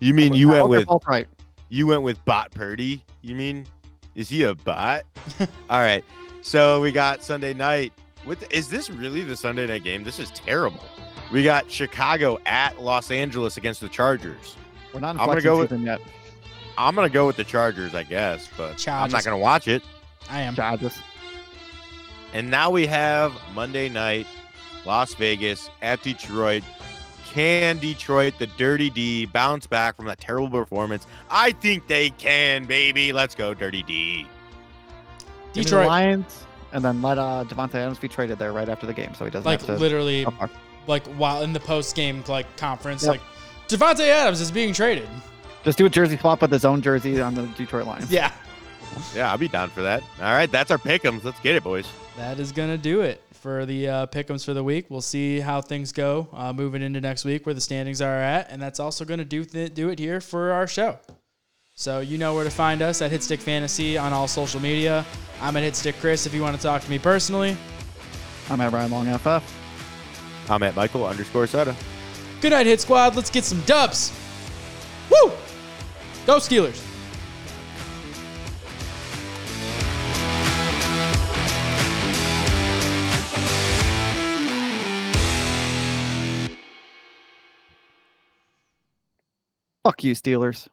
You mean you went with both right. you went with Bot Purdy? You mean is he a bot? All right. So we got Sunday night. With is this really the Sunday night game? This is terrible. We got Chicago at Los Angeles against the Chargers. We're not in I'm gonna go with- season yet. I'm gonna go with the Chargers, I guess, but I'm not gonna watch it. I am. Chargers. And now we have Monday night, Las Vegas at Detroit. Can Detroit, the Dirty D, bounce back from that terrible performance? I think they can, baby. Let's go, Dirty D. Give me the Detroit, Lions, and then let uh, Davante Adams be traded there right after the game, so he doesn't like have to. literally, fuck. like while in the post game like conference, Yep. like Davante Adams is being traded. Just do a jersey swap with his own jersey on the Detroit Lions. Yeah, Yeah, I'll be down for that. All right, that's our pick'ems. Let's get it, boys. that is gonna do it for the uh, pick'ems for the week. We'll see how things go uh, moving into next week, where the standings are at, and that's also gonna do th- do it here for our show. So you know where to find us at Hitstick Fantasy on all social media. I'm at Hitstick Chris if you want to talk to me personally. I'm at Ryan Long FF. I'm at Michael underscore Sutter. Good night, Hit Squad. Let's get some dubs. Woo! Go Steelers. Fuck you, Steelers.